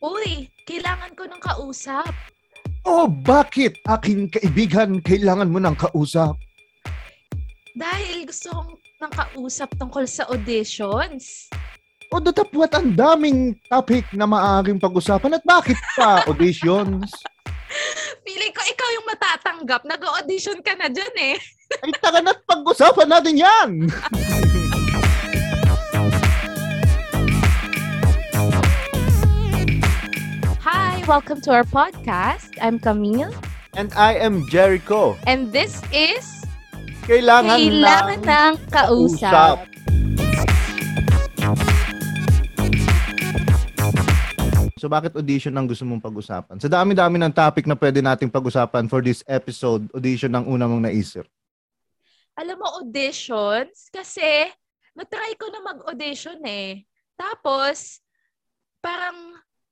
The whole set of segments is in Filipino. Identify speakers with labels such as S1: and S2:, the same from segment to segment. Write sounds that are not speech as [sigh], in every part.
S1: Uy, kailangan ko ng kausap.
S2: Oh, bakit? Aking kaibigan, kailangan mo ng kausap.
S1: Dahil gusto kong ng kausap tungkol sa auditions.
S2: O datapwat ang daming topic na maaaring pag-usapan at bakit pa [laughs] auditions?
S1: Feeling ko ikaw yung matatanggap. Nag-audition ka na dyan eh.
S2: Ay, taga na't pag-usapan natin yan! [laughs]
S1: welcome to our podcast. I'm Camille.
S2: And I am Jericho.
S1: And this is
S2: Kailangan,
S1: Kailangan ng Kausap.
S2: So bakit audition ang gusto mong pag-usapan? Sa dami-dami ng topic na pwede nating pag-usapan for this episode, audition ang una mong naisip.
S1: Alam mo, auditions, kasi natry ko na mag-audition eh. Tapos, parang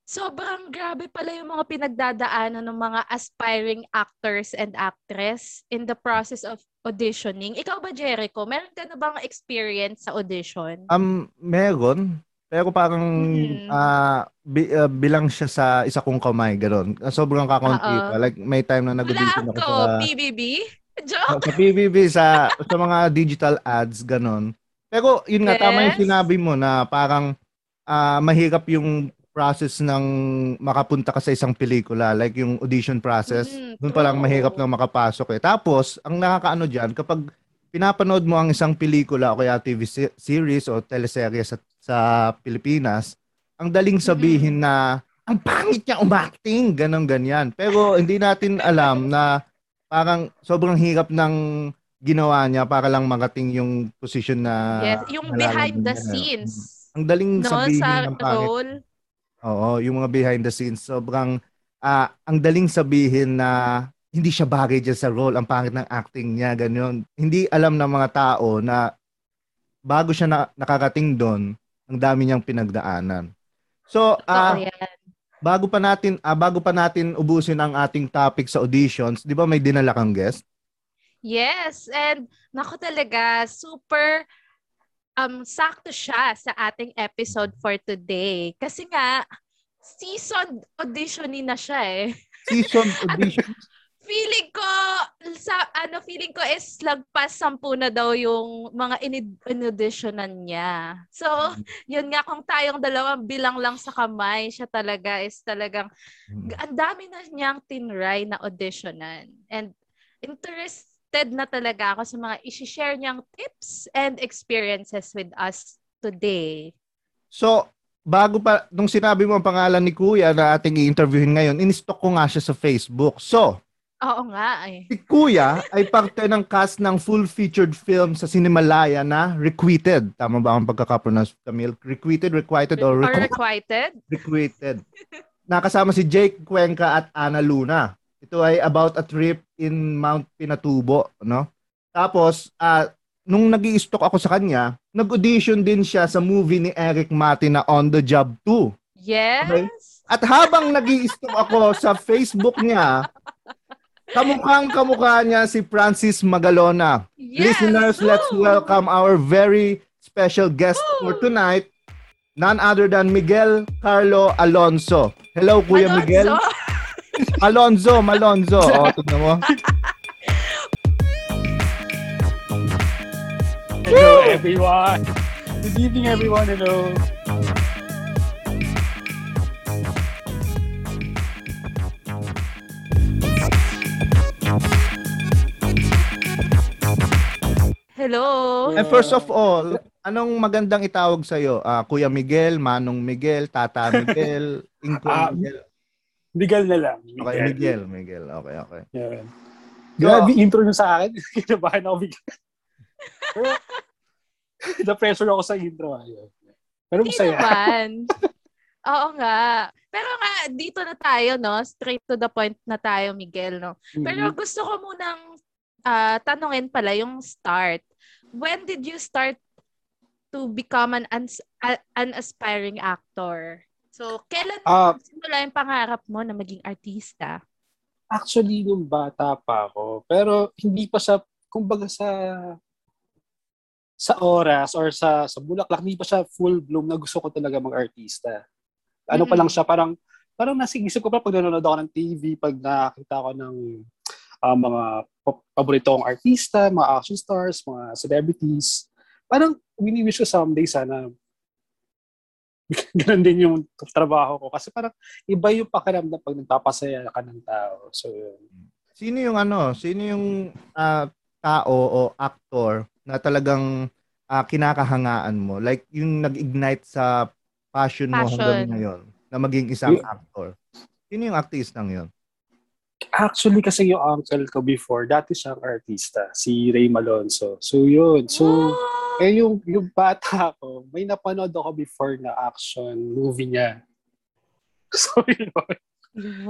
S1: sobrang grabe pala yung mga pinagdadaanan ng mga aspiring actors and actress in the process of auditioning. Ikaw ba, Jericho? Meron ka na bang experience sa audition?
S2: Um, meron. Pero parang
S1: Mhm.
S2: ah, bi- ah, bilang siya sa isa kong kamay, gano'n. Sobrang kakaunti pa. Like, may time na nag-audition ako
S1: ako,
S2: sa,
S1: PBB. [laughs] Joke.
S2: sa PBB, sa, sa mga digital ads, gano'n. Pero yun nga, tama yung
S1: Yes.
S2: sinabi mo na parang ah, mahirap yung process ng makapunta ka sa isang pelikula. Like yung audition process.
S1: Mhm,
S2: Doon pa lang mahirap na makapasok eh. Tapos, ang nakakaano dyan, kapag pinapanood mo ang isang pelikula o kaya TV se- series o teleserye sa, sa Pilipinas, ang daling sabihin na ang pangit niya umakting, ganun ganyan. Pero hindi natin alam na parang sobrang hirap ng ginawa niya para lang makating yung position na
S1: Yes, yung behind the
S2: niya.
S1: scenes.
S2: Ang daling
S1: No,
S2: sabihin
S1: sa
S2: ng pangit.
S1: role.
S2: Oo, yung mga behind the scenes, sobrang ah, ang daling sabihin na hindi siya bagay dyan sa role, ang pangit ng acting niya, ganyan. Hindi alam ng mga tao na bago siya na, nakakating doon, ang dami niyang pinagdaanan. So, ah,
S1: Totoo yan.
S2: bago pa natin ah, bago pa natin ubusin ang ating topic sa auditions, 'di ba may dinala kang guest?
S1: Yes, and nako talaga, super um sakto siya sa ating episode for today. Kasi nga, season auditioning na siya eh.
S2: Season [laughs] audition.
S1: Feeling ko, sa ano, feeling ko is lagpas sampu na daw yung mga in- in-auditionan niya. So, yun nga, kung tayong dalawang bilang lang sa kamay, siya talaga is talagang ang dami na niyang tinry na auditionan. And interested na talaga ako sa mga isi-share niyang tips and experiences with us today.
S2: So, bago pa, nung sinabi mo ang pangalan ni Kuya na ating i-interviewin ngayon, in-stock ko nga siya sa Facebook. So,
S1: Oo nga eh.
S2: si Kuya ay parte ng cast ng full-featured film sa Cinemalaya na Requited. Tama ba ang pagkakapronounce, Camille? Requited, Requited, or
S1: Or
S2: Requ-
S1: requited?
S2: Requited. Nakasama si Jake Cuenca at Ana Luna. Ito ay about a trip in Mount Pinatubo, no? Tapos, ah, nung nag stock ako sa kanya, nag-audition din siya sa movie ni Eric Mati na On the Job 2.
S1: Yes.
S2: At habang nag stock ako sa Facebook niya, kamukhang kamukha niya si Francis Magalona.
S1: Yes.
S2: Listeners, let's
S1: Woo!
S2: welcome our very special guest for
S1: Woo!
S2: tonight, none other than Miguel Carlo Alonso. Hello, Kuya
S1: Alonzo.
S2: Miguel. [laughs] Alonzo, Malonzo. O, tignan mo.
S3: Hello, everyone. Good evening, everyone. Hello.
S1: Hello.
S2: And first of all, anong magandang itawag sa'yo? Ah, Kuya Miguel, Manong Miguel, Tata Miguel, Inko
S3: Ah,
S2: Miguel.
S3: Miguel na lang.
S2: Okay, Miguel, Miguel. Okay, okay.
S3: Yan. Grabe, intro nyo sa akin. [laughs] Kinabahan ako bigla. Pero, [laughs] na-pressure ako sa intro. Ayun. Pero
S1: Hindi
S3: masaya.
S1: naman. [laughs] Oo nga. Pero nga, dito na tayo, no? Straight to the point na tayo, Miguel, no? Pero
S3: Mhm.
S1: gusto ko munang ah, tanungin pala yung start. When did you start to become an ans- a- an aspiring actor? So, kailan mo simula yung pangarap mo na maging artista?
S3: Actually, nung bata pa ako. Pero hindi pa sa, kumbaga sa sa oras or sa sa bulaklak, hindi pa siya full bloom na gusto ko talaga mag-artista. Ano pa
S1: Mhm.
S3: lang siya, parang parang nasa isip ko pa pag nanonood ako ng TV, pag nakakita ko ng uh, mga pa- paborito kong artista, mga action stars, mga celebrities, parang wini-wish ko someday sana [laughs] ganun din yung trabaho ko. Kasi parang iba yung pakiramdam pag nagpapasaya ka ng tao. So, yun.
S2: Sino yung ano, sino yung ah, tao o actor na talagang ah, kinakahangaan mo? Like yung nag-ignite sa passion mo
S1: Passion.
S2: hanggang ngayon na maging isang
S3: Y-
S2: actor. Sino yung artistang yun?
S3: Actually, kasi yung uncle ko before, dati siyang artista, si Ray Malonzo. So, yun. So,
S1: Wow!
S3: Eh yung, yung bata ko, may napanood ako before na action movie niya. [laughs] So, yun.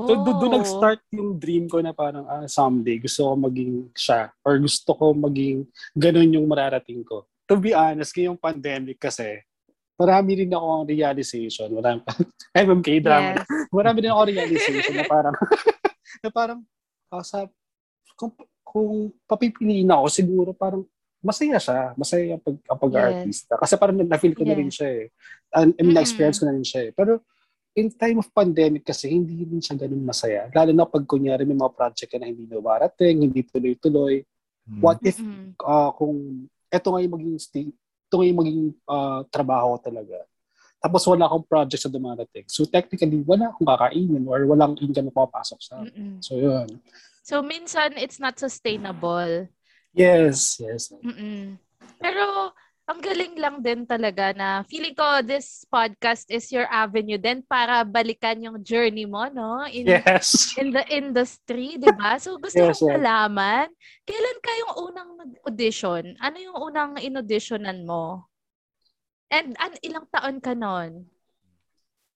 S3: So, doon doon nag-start yung dream ko na parang ah, someday gusto ko maging siya or gusto ko maging ganun yung mararating ko. To be honest, ngayong pandemic kasi, marami rin ako realization. Marami, [laughs] MMK drama.
S1: Yes. [laughs]
S3: Marami din ako realization na parang, na parang, ah, sa, kung, kung papipiliin ako, siguro parang masaya siya. Masaya pag, pag
S1: Yes.
S3: artista. Kasi parang na-feel ko na rin
S1: Yes.
S3: siya eh. And, I mean, na-experience ko na rin siya eh. Pero in time of pandemic kasi, hindi rin siya ganun masaya. Lalo na pag kunyari may mga project ka na hindi nabarating, hindi tuloy-tuloy.
S2: Hmm.
S3: What if ah, kung eto nga yung maging sti- ito nga yung maging ah, trabaho talaga. Tapos wala akong project sa dumarating. So technically, wala akong kakainin or walang income na pumapasok sa akin. So yun.
S1: So minsan it's not sustainable.
S3: Yes, yes.
S1: Mm-mm. Pero ang galing lang din talaga na feeling ko this podcast is your avenue din para balikan yung journey mo, no? In,
S3: Yes.
S1: in the industry, di ba? So gusto
S3: Yes,
S1: kong
S3: yes.
S1: malaman, kailan ka yung unang nag-audition? Ano yung unang in-auditionan mo? And an ilang taon ka nun?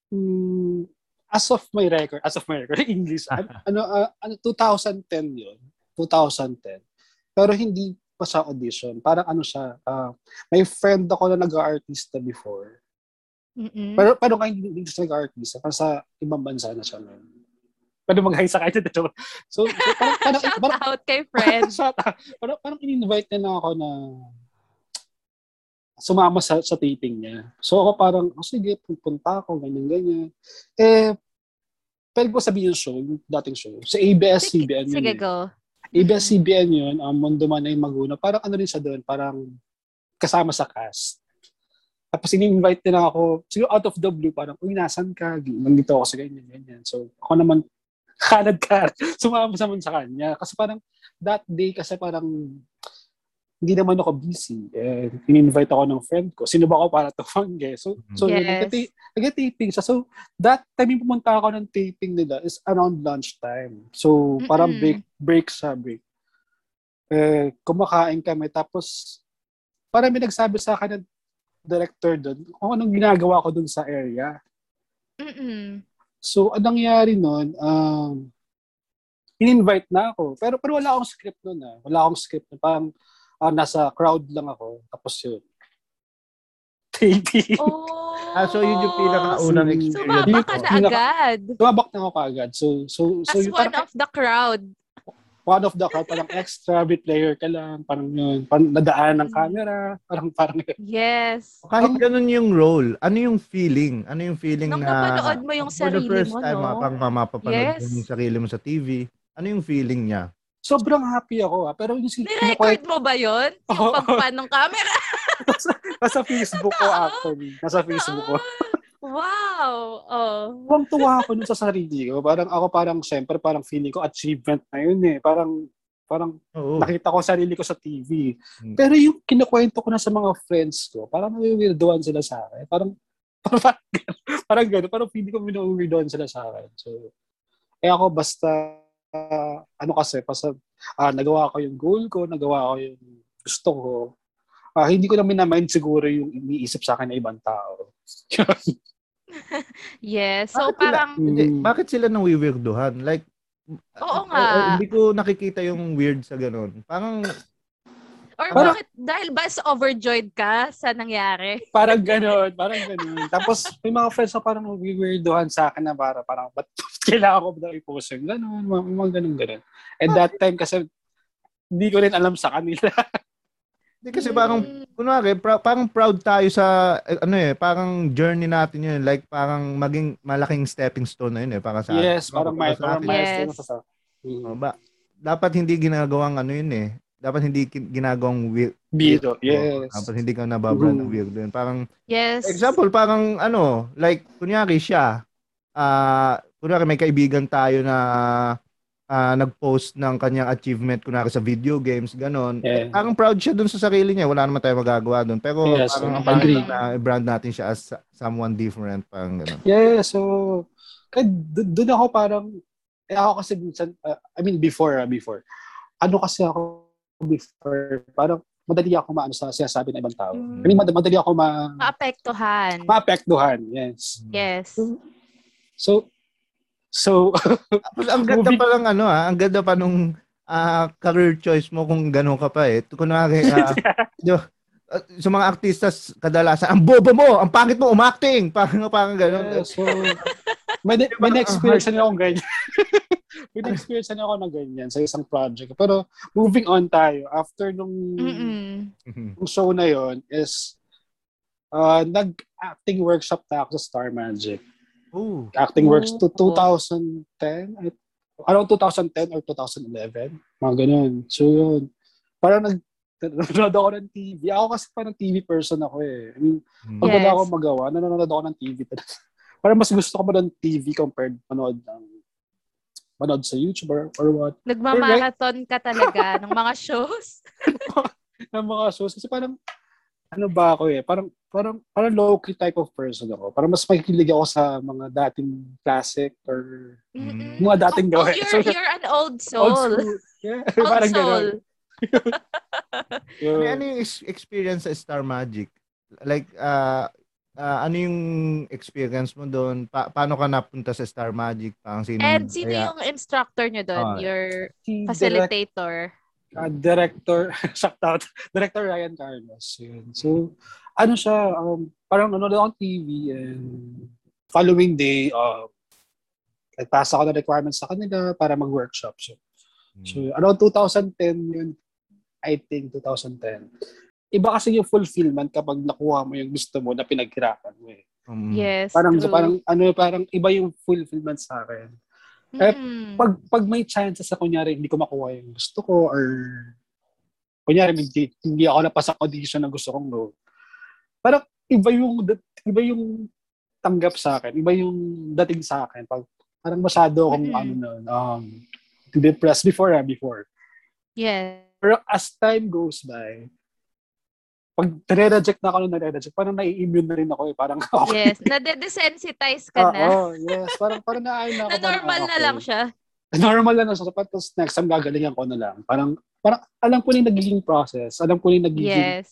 S3: Mm, as of my record, as of my record, [laughs] English, an- [laughs] ano, ah, ano, 2010 yun. 2010. Pero hindi pa siya audition. Parang ano siya, ah, may friend ako na nag-artista before.
S1: Mm-mm.
S3: Pero pero ngayon hindi, hindi siya nag-artista. Parang sa ibang bansa na siya ngayon. Pwede mag-hi sa kanya. So, so parang, parang, [laughs]
S1: Shout
S3: parang,
S1: out kay friend. [laughs]
S3: Shout out. Parang, parang in-invite niya na ako na sumama sa, sa taping niya. So ako parang, oh, sige, pupunta ako, ganyan-ganyan. Eh, pwede ko sabihin yung show, yung dating show. Sa ABS-CBN.
S1: Sige,
S3: eh.
S1: go.
S3: ABS-CBN yun, um, Mundo Man ay Maguna. Parang ano rin siya doon, parang kasama sa cast. Tapos in-invite nila ako, siguro out of the blue, parang, uy, nasan ka? Nandito ako sa ganyan, ganyan. So, ako naman, [laughs] kanad ka, sumama naman sa kanya. Kasi parang, that day kasi parang, hindi naman ako busy. Eh, in-invite ako ng friend ko. Sino ba ako para [laughs] tumangge? So, so
S1: Yes.
S3: nag- nag-taping siya. So, that time yung pumunta ako ng taping nila is around lunchtime. So, parang
S1: Mm-mm.
S3: break, break siya, break. Eh, kumakain kami. Tapos, parang may nagsabi sa akin ng director doon kung anong ginagawa ko doon sa area.
S1: Mm-mm.
S3: So, anong nangyari nun, um, in-invite na ako. Pero, pero wala akong script nun ah. Wala akong script. Parang ah, nasa crowd lang ako. Tapos yun. Taping.
S1: Oh.
S2: Ah, so yun yung pinakaunang
S3: So,
S2: experience.
S1: Sumama
S3: Yun
S1: ka na
S3: Pinaka-
S1: agad.
S3: Tumabak na ako kaagad. So, so, so
S1: As
S3: yung
S1: one
S3: parang
S1: of the crowd.
S3: one of the crowd, parang extra bit player ka lang, parang yun, parang nadaan ng camera, parang parang
S1: Yes.
S2: Kahit ganun yung role, ano yung feeling? Ano yung feeling
S1: Nung
S2: na
S1: napanood mo yung
S2: for the
S1: sarili
S2: first
S1: mo,
S2: time,
S1: no?
S2: ah, pang mapapanood
S1: Yes.
S2: mo yung sarili mo sa TV, ano yung feeling niya?
S3: Sobrang happy ako ah. Pero yung si
S1: Ni-record mo ba yun? Yung
S3: Oo.
S1: pagpan ng camera? [laughs]
S3: nasa Facebook ko actually. Nasa Facebook ko.
S1: Wow. Oh.
S3: Tuwang tuwa ako nun sa sarili ko. Parang ako parang syempre parang feeling ko achievement na yun eh. Parang parang
S2: Oo.
S3: nakita ko sarili ko sa TV.
S2: Hmm.
S3: Pero yung kinukwento ko na sa mga friends ko, parang nawiwirdoan sila sa akin. Parang [laughs] parang parang, parang gano'n. Parang feeling ko minuwirdoan sila sa akin. So, eh ako basta ah, ano kasi, basta ah, nagawa ko yung goal ko, nagawa ko yung gusto ko. Ah, hindi ko na minamind siguro yung iniisip sa akin ng ibang tao. [laughs]
S1: Yes. So
S2: Bakit sila-
S1: parang,
S2: Hindi,
S3: Mm.
S2: bakit sila nawiwirduhan? Like,
S1: Oo nga.
S2: ah, hindi ko nakikita yung weird sa ganun. Parang,
S1: or
S3: Parang-
S1: bakit, dahil ba sa overjoyed ka sa nangyari?
S3: parang gano'n, parang gano'n. Tapos may mga friends na parang weirdohan sa akin na para parang ba't kailangan ko ba i-post yung gano'n, mga, mga gano'n gano'n. And that time kasi hindi ko rin alam sa kanila. [laughs]
S2: Hindi kasi parang, kunwari, pra- parang proud tayo sa, eh, ano eh, parang journey natin yun. Like, parang maging malaking stepping stone na yun eh. Para sa
S3: Yes,
S2: atin.
S3: parang
S2: sa
S3: parang may
S1: Yes.
S3: yes. sa.
S2: Oh, ba, dapat hindi ginagawang ano yun eh. Dapat hindi ginagawang weird.
S3: Biro, yes.
S2: Dapat hindi ka nababrand ng weird yun. Parang,
S1: Yes.
S2: example, parang ano, like, kunyari siya, ah, kunyari may kaibigan tayo na ah, nag-post ng kanyang achievement, kunyari sa video games, ganon.
S3: Yeah.
S2: Parang proud siya dun sa sarili niya. Wala naman tayo magagawa dun. Pero
S3: Yes,
S2: parang ang
S1: agree.
S2: pangit na i-brand natin siya as someone different. Parang ganon.
S3: Yeah, so kaya doon ako parang eh ako kasi minsan uh, I mean before ah, before. Ano kasi ako before parang madali ako maano sa sinasabi ng ibang tao.
S1: Mm.
S3: I mean mad- madali ako ma
S1: Maapektuhan.
S3: maapektuhan. Yes.
S1: Yes.
S3: So so
S2: ang ganda
S3: Movie-
S2: pa lang ano ah, ang ganda pa nung ah, career choice mo kung gano'n ka pa eh. Kunwari, [laughs] di ah, sa mga artista, kadalasan, ang bobo mo, ang pangit mo, umacting. [laughs] Parang, parang gano'n.
S3: yeah, so may may
S2: ang
S3: na-experience na ako ganyan. [laughs] may na-experience na ako ng ganyan sa isang project. Pero moving on tayo after nung
S1: Mm-mm.
S3: yung show na yon is uh, nag-acting workshop na ako sa Star Magic.
S2: Oh.
S3: Acting works to
S1: Oh.
S3: 2010, I- around 2010 or 2011, mga ganun. So yun, parang nag nanonood ako ng TV. Ako kasi parang TV person ako eh. I mean, pag
S1: Yes.
S3: wala akong magawa, nanonood ako ng TV. [laughs] parang mas gusto ko ba ng TV compared manood ng manood sa YouTube or, or what.
S1: Nagmamarathon ka talaga [laughs] ng mga shows. [laughs]
S3: ng mga shows. Kasi parang, ano ba ako eh, parang, parang, parang low-key type of person ako. Parang mas makikilig ako sa mga dating classic or
S1: Mm-mm.
S3: mga dating
S1: Oh,
S3: gawin.
S1: you're,
S3: So,
S1: you're an old
S3: old
S1: soul.
S3: school. Yeah,
S1: Old
S3: parang
S1: soul.
S3: Gano'n. [laughs]
S2: Ano, ano yung ex- experience sa Star Magic? Like, ah ah, ano yung experience mo doon? Pa- paano ka napunta sa Star Magic? Parang sino?
S1: And sino
S2: kaya-
S1: yung instructor nyo doon?
S2: Ah.
S1: Your
S3: Si direct,
S1: facilitator?
S3: ah, director, [laughs] shout out, Director Ryan Carlos. Yun. So, ano siya, um, parang nanonood ako TV and following day, uh, nagpasa ako ng requirements sa kanila para mag-workshop. So,
S2: Hmm.
S3: So, around 2010 yun, I think 2010. Iba kasi yung fulfillment kapag nakuha mo yung gusto mo na pinaghirapan mo eh.
S2: Um,
S1: Yes,
S3: Parang,
S1: true.
S3: parang, ano, parang iba yung fulfillment sa akin. eh,
S1: Mm-mm.
S3: Pag, pag may chances sa kunyari hindi ko makuha yung gusto ko or kunyari hindi, hindi ako napasa audition na gusto kong role, parang iba yung, iba yung tanggap sa akin, iba yung dating sa akin. Pag, parang masyado akong
S1: Mm-mm.
S3: ano nun, um, depressed before ah, before.
S1: Yes.
S3: Pero as time goes by, pag nare-reject na ako nung nare-reject, parang nai-immune na rin ako eh. Parang okay.
S1: Yes. Nade-desensitize ka
S3: Ah,
S1: na.
S3: oh, yes. Parang, parang naayon na ako.
S1: na
S3: parang,
S1: normal
S3: ah,
S1: na
S3: okay.
S1: lang siya.
S3: Normal na lang siya. Tapos next time gagalingan ko na lang. Parang, parang alam ko na yung nagiging process. Alam ko na yung nagiging,
S1: Yes.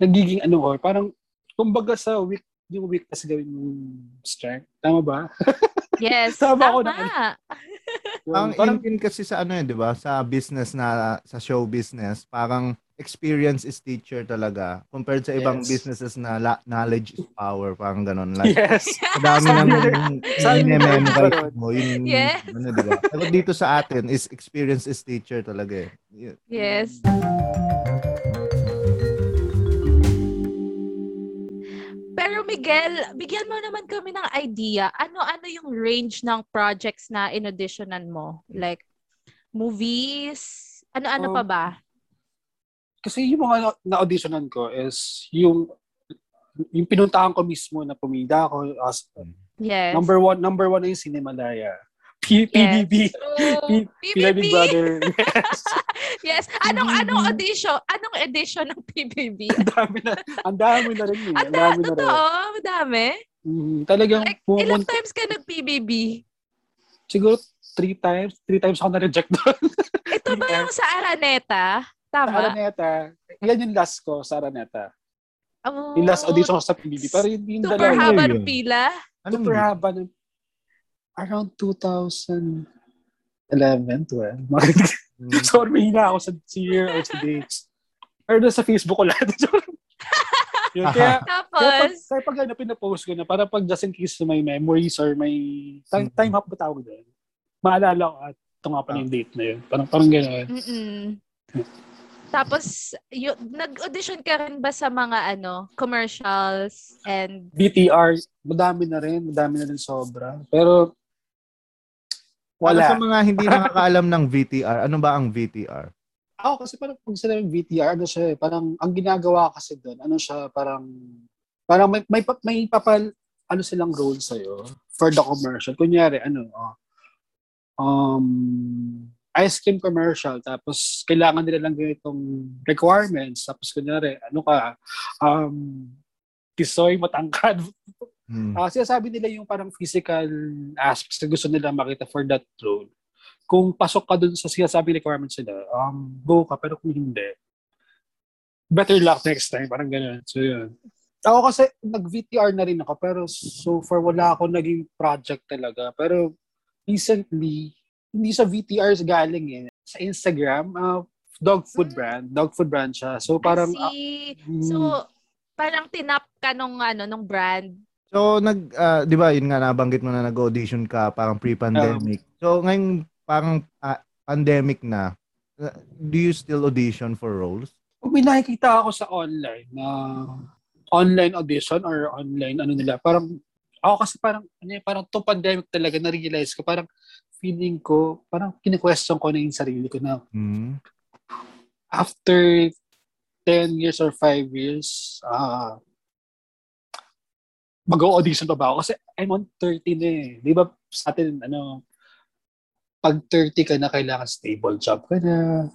S3: nagiging ano ko. Parang, kumbaga sa weak, yung weakness gawin mong strength. Tama ba?
S1: Yes. [laughs]
S3: Tama ako
S1: Tama.
S3: na- Yun.
S2: Ang
S3: parang,
S2: in kasi sa ano yun, 'di ba? Sa business na sa show business, parang experience is teacher talaga compared sa ibang
S3: Yes.
S2: businesses na la- knowledge is power, parang ganun. Like,
S3: yes.
S2: dami ng memorize mo, yun,
S1: Yes.
S2: ano, 'di ba? Pero dito sa atin is experience is teacher talaga eh. Yun.
S1: Yes. Miguel, bigyan mo naman kami ng idea. Ano-ano yung range ng projects na inauditionan mo? Like, movies? Ano-ano
S3: Um,
S1: pa ba?
S3: Kasi yung mga na- na-auditionan ko is yung yung pinuntahan ko mismo na pumida ako as
S1: Yes.
S3: number one number one na yung Cinemalaya. P-
S1: Yes.
S3: PBB.
S1: True.
S3: Pila Big
S1: PBB.
S3: Brother. [laughs] Yes.
S1: Yes. Anong
S3: PBB.
S1: anong audition? Anong edition ng PBB? [laughs]
S3: ang dami na. Ang dami na rin. Eh.
S1: Ang
S3: Ang
S1: da-
S3: dami na rin.
S1: totoo, madami.
S3: Mm, talagang
S1: Like, ilang
S3: pumunta.
S1: times ka nag-PBB?
S3: Siguro three times. Three times ako na-reject doon. [laughs]
S1: Ito ba yung sa Araneta?
S3: sa
S1: Tama?
S3: Araneta. Yan yung last ko sa Araneta.
S1: Oh,
S3: Yung last audition ko sa PBB. Pero yung, yung
S1: Super
S3: dalawa.
S1: haba
S2: yun.
S1: ng pila.
S2: Anong
S3: Super haba. ng- Around 2011, 12.
S2: Mm.
S3: Sorry, mahina ako sa year or sa dates. Pero doon sa Facebook ko lahat. [laughs] Yun, kaya, kaya pag,
S1: Tapos,
S3: kaya pag ano, pinapost ko na, para pag just in case may memories or may time,
S2: Mm.
S3: time hop ba tawag doon? Maalala ko at ito nga pala yung date na yun. Parang, parang gano'n.
S1: mm Tapos, y- nag-audition ka rin ba sa mga ano commercials and
S3: BTR, madami na rin, madami na rin sobra. Pero,
S2: Para sa
S3: wala.
S2: mga hindi [laughs] nakakaalam ng VTR, ano ba ang VTR?
S3: Ako kasi parang pag sinabing VTR, ano siya eh, parang ang ginagawa kasi doon, ano siya, parang, parang may, may, may papal, ano silang role sa'yo for the commercial. Kunyari, ano, oh, um, ice cream commercial, tapos kailangan nila lang ganitong requirements, tapos kunyari, ano ka, um, kisoy, matangkad.
S2: Hmm.
S3: Ah, sinasabi nila yung parang physical aspects na gusto nila makita for that role. Kung pasok ka dun sa sinasabi requirements nila, um, go ka, pero kung hindi, better luck next time, parang ganun. So, yun. Ako kasi, nag-VTR na rin ako, pero so far wala ako naging project talaga. Pero recently, hindi sa VTRs galing eh. Sa Instagram, uh, dog food brand. Dog food brand siya. So, parang...
S1: See. So, parang tinap ka nung ano nung brand.
S2: So, nag, ah, di ba, yun nga, nabanggit mo na nag-audition ka, parang pre-pandemic. so, ngayon, parang ah, pandemic na, ah, do you still audition for roles?
S3: Kung may nakikita ako sa online na online audition or online ano nila, parang ako kasi parang ano parang to pandemic talaga na-realize ko, parang feeling ko, parang kine-question ko na yung sarili ko na
S2: Hmm.
S3: after 10 years or 5 years, ah mag-audition pa ba ako? Kasi I'm on 30 na eh. Di ba sa atin, ano, pag 30 ka na, kailangan stable job ka na.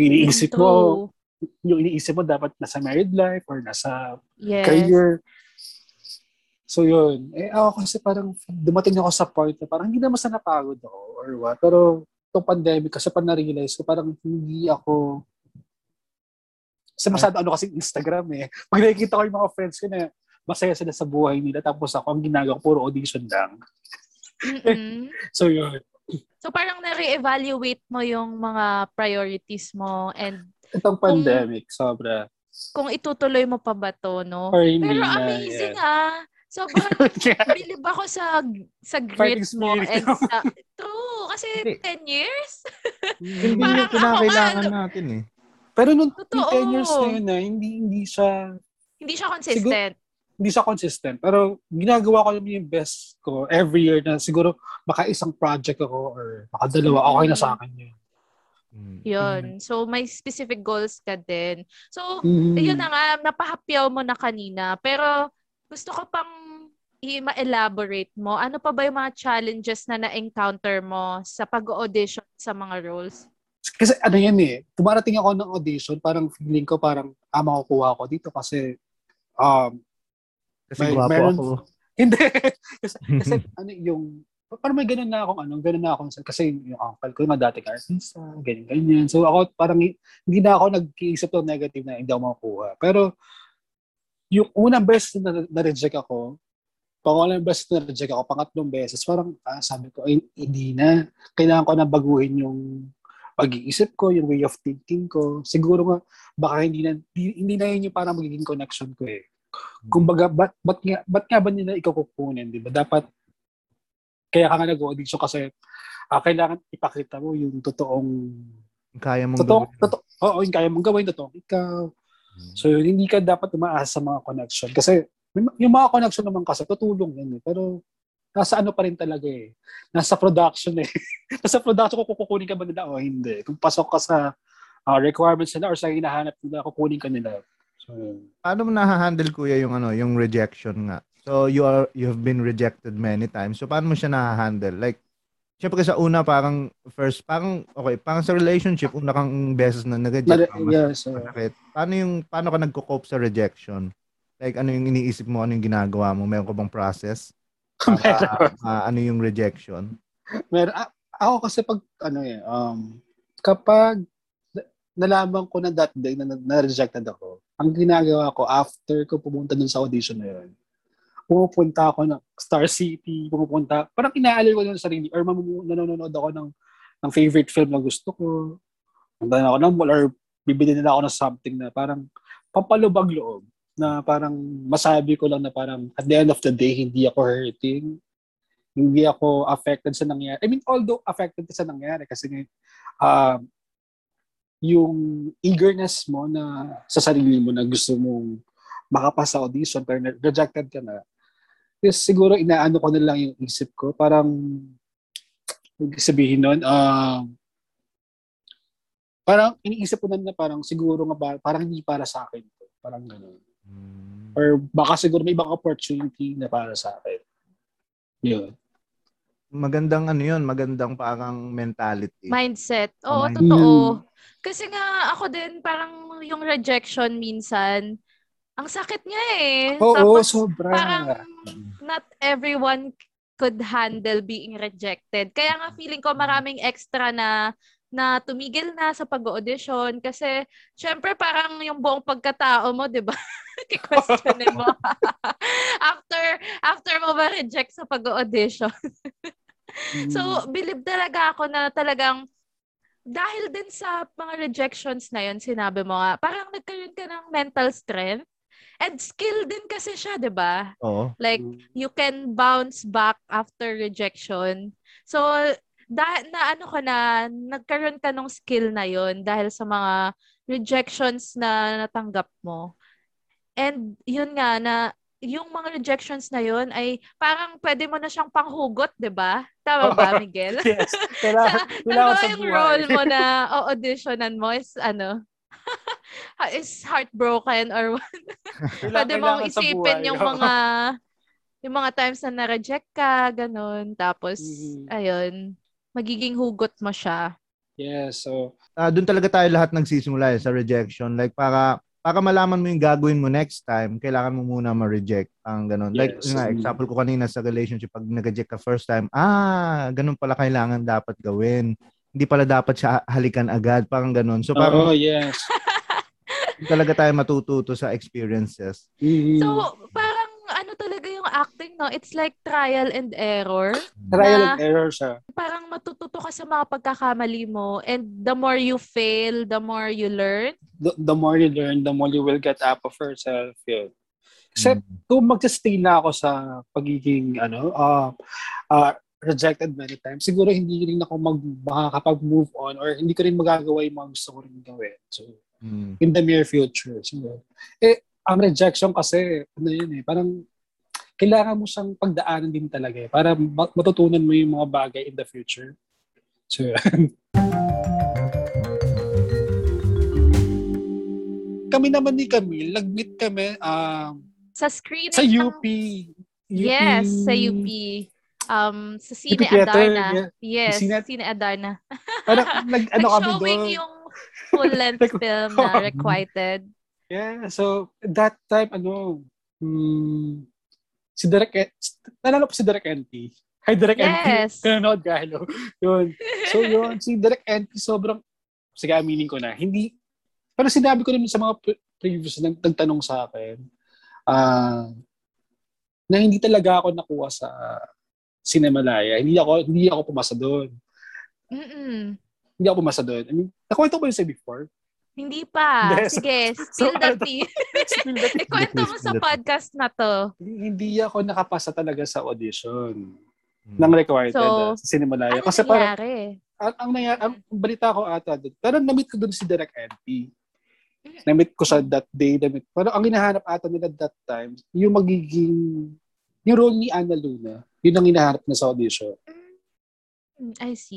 S3: Iniisip mo, yung iniisip mo dapat nasa married life or nasa
S1: Yes.
S3: career. So yun. Eh ako kasi parang dumating ako sa point na parang hindi naman sa napagod ako or what. Pero itong pandemic kasi pa na-realize ko parang hindi ako kasi masyado ano kasi Instagram eh. Pag nakikita ko yung mga friends ko na masaya sila sa buhay nila tapos ako ang ginagawa ko puro audition lang. [laughs] So yun.
S1: So parang na-reevaluate mo yung mga priorities mo and
S3: Itong pandemic, sobra.
S1: kung itutuloy mo pa ba to, no?
S3: Or
S1: Pero
S3: na.
S1: amazing
S3: yeah.
S1: ah. Sobrang [laughs] bilib ako sa sa grit mo and sa [laughs] true kasi
S2: Hindi.
S1: 10 years.
S2: Hindi
S1: ako
S2: kinakailangan
S1: nga,
S2: natin eh.
S3: Pero nung
S1: Totoo.
S3: yung 10 years na yun na, hindi, hindi siya
S1: Hindi siya consistent.
S3: Hindi siya consistent. Pero ginagawa ko yung best ko every year na siguro baka isang project ako or baka dalawa, okay na sa akin yun.
S2: Hmm.
S1: Yun. So may specific goals ka din. So
S3: Mm.
S1: Ayun na nga, napahapyaw mo na kanina. Pero gusto ko pang i-elaborate mo. Ano pa ba yung mga challenges na na-encounter mo sa pag-audition sa mga roles?
S3: Kasi ano yan eh, tumarating ako ng audition, parang feeling ko parang ah, makukuha ako dito kasi um,
S2: Kasi
S3: May-
S2: gwapo
S3: meron-
S2: ako. [laughs]
S3: hindi. kasi, kasi [laughs] ano yung, parang may ganun na akong ano, ganun na akong, kasi yung uncle ko, yung dating artista, ganyan, ganyan. So ako parang hindi na ako nag-iisip ng negative na hindi ako makukuha. Pero yung unang beses na na-reject ako, pangalang beses na na-reject ako, pangatlong beses, parang ah, sabi ko, ay, hindi na. Kailangan ko na baguhin yung pag-iisip ko, yung way of thinking ko. Siguro nga, baka hindi na, hindi, hindi na yun yung parang magiging connection ko eh. Kumbaga, ba't, ba't, nga, ba't nga ba nila ikaw kukunin, di ba? Dapat, kaya ka nga nag-audition kasi ah, kailangan ipakita mo yung totoong,
S2: Kaya mong
S3: totoo,
S2: gawin.
S3: totoo, oo, yung kaya mong gawin, totoong ikaw.
S2: Hmm.
S3: So, hindi ka dapat umaasa sa mga connection. Kasi, yung mga connection naman kasi, tutulong yun eh. Pero, nasa ano pa rin talaga eh. Nasa production eh. [laughs] nasa production kung kukunin ka ba nila o hindi. Kung pasok ka sa ah, requirements nila or sa hinahanap nila, kukunin ka nila. So.
S2: Paano mo na-handle kuya yung ano, yung rejection nga? So you are you have been rejected many times. So paano mo siya na-handle? Like Siyempre sa una parang first parang okay, parang sa relationship una kang beses na nag-reject. Mas
S3: yeah, so,
S2: masakit. Paano yung paano ka nagko-cope sa rejection? Like ano yung iniisip mo, ano yung ginagawa mo? Meron ka bang process? [laughs]
S3: meron.
S2: Para, ah, ano yung rejection?
S3: Meron. Ako kasi pag, ano eh, um, kapag nalaman ko na that day na, na- na-rejected ako, ang ginagawa ko after ko pumunta dun sa audition na yun, pumupunta ako ng Star City, pumupunta, parang inaalala ko yung sarili, or mamu- nanonood ako ng, ng favorite film na gusto ko, punta ako ng mall, or bibili nila ako ng something na parang pampalubag loob, na parang masabi ko lang na parang at the end of the day, hindi ako hurting, hindi ako affected sa nangyari. I mean, although affected sa nangyari kasi um, yung eagerness mo na sa sarili mo na gusto mong makapasa audition pero rejected ka na. Yes, siguro inaano ko na lang yung isip ko. Parang, sabihin nun, ah, parang iniisip ko na na parang siguro nga ba, parang hindi para sa akin to. Parang gano'n.
S2: Mm.
S3: Or baka siguro may ibang opportunity na para sa akin. Yun.
S2: Magandang ano yun, magandang parang mentality.
S1: Mindset.
S2: Oh,
S1: Oo,
S2: mind-
S1: totoo.
S3: Mm.
S1: Kasi nga ako din parang yung rejection minsan, ang sakit niya eh.
S3: Oo,
S1: Tapos
S3: sobra.
S1: parang not everyone could handle being rejected. Kaya nga feeling ko maraming extra na na tumigil na sa pag-audition kasi syempre parang yung buong pagkatao mo, 'di ba? [laughs] Questionin mo. [laughs] after after mo ma-reject sa pag-audition. [laughs]
S3: Mm.
S1: So, believe talaga ako na talagang dahil din sa mga rejections na yun, sinabi mo nga, parang nagkaroon ka ng mental strength and skill din kasi siya, di ba?
S2: Oo.
S1: Like, you can bounce back after rejection. So, da- na ano ka na, nagkaroon ka ng skill na yun dahil sa mga rejections na natanggap mo. And yun nga na yung mga rejections na yun ay parang pwede mo na siyang panghugot, 'di ba? Tama ba, Miguel? [laughs]
S3: yes. Kailangan, [laughs] kailangan
S1: Ano
S3: sa
S1: yung
S3: buhay.
S1: role mo na [laughs] o-auditionan mo is ano? is heartbroken or what? Pwede mong isipin
S3: buhay.
S1: yung mga yung mga times na na-reject ka, ganun. Tapos,
S3: Mhm.
S1: ayun, magiging hugot mo siya.
S3: Yes, so,
S2: Ah, doon talaga tayo lahat nagsisimula eh, sa rejection. Like para para malaman mo yung gagawin mo next time, kailangan mo muna ma-reject. Ang ganun. Like
S3: Yes.
S2: yun nga, example ko kanina sa relationship, pag nag-reject ka first time, ah, ganun pala kailangan dapat gawin. Hindi pala dapat siya halikan agad, parang ganun. So parang
S3: oo, yes. [laughs]
S2: talaga tayo matututo sa experiences.
S3: Mhm.
S1: So, yung acting, no? It's like trial and error.
S3: Trial and error siya.
S1: Parang matututo ka sa mga pagkakamali mo and the more you fail, the more you learn.
S3: The, the more you learn, the more you will get up of yourself. Yun. Kasi
S2: Mm.
S3: kung mag-stay na ako sa pagiging ano, uh, uh, rejected many times, siguro hindi rin ako mag, makakapag-move on or hindi ko rin magagawa yung mga gusto ko rin gawin. So,
S2: Mm.
S3: in the near future. So, eh, ang rejection kasi, ano yun eh, parang kailangan mo siyang pagdaanan din talaga eh, para ma- matutunan mo yung mga bagay in the future. So, [laughs] kami naman ni Camille, nag-meet kami um,
S1: Sa screening
S3: sa
S1: ng-
S3: UP.
S1: Yes, sa UP. Um, sa Cine
S3: theater,
S1: Adarna.
S3: yeah.
S1: Yes,
S3: Cine-
S1: Cine Adarna.
S3: Parang nag, ano kami doon.
S1: yung full-length [laughs]
S3: Like,
S1: film na [laughs] requited.
S3: Yeah, so that time, ano, hmm, si Derek, E- nalala po si Derek NT. Hi, Derek NT.
S1: Yes.
S3: Kanonood ka, hello. [laughs] Yun. So yun, si Derek NT sobrang, sige, aminin ko na, hindi, pero sinabi ko naman sa mga pre- previous na nagtanong sa akin, ah, na hindi talaga ako nakuha sa Cinemalaya. Hindi ako, hindi ako pumasa doon.
S1: Mm-mm.
S3: Hindi ako pumasa doon. I mean, nakwento ko yun sa before.
S1: Hindi pa. Sige, [laughs]
S3: So,
S1: spill the
S3: ano to?
S1: tea. [laughs]
S3: Spill the tea.
S1: Ikwento mo sa podcast na to.
S3: hindi ako nakapasa talaga sa audition
S2: Mm.
S3: ng required
S1: So,
S3: uh, sa Cinemalaya.
S1: Ano
S3: Kasi parang,
S1: nangyari?
S3: ang, ang, nangyari, ang balita ko ata doon, pero na-meet ko doon si Direk NP. Na-meet ko siya that day. Na-meet. Pero ang hinahanap ata nila that time, yung magiging, yung role ni Ana Luna, yun ang hinahanap na sa audition.
S1: Mm, I see.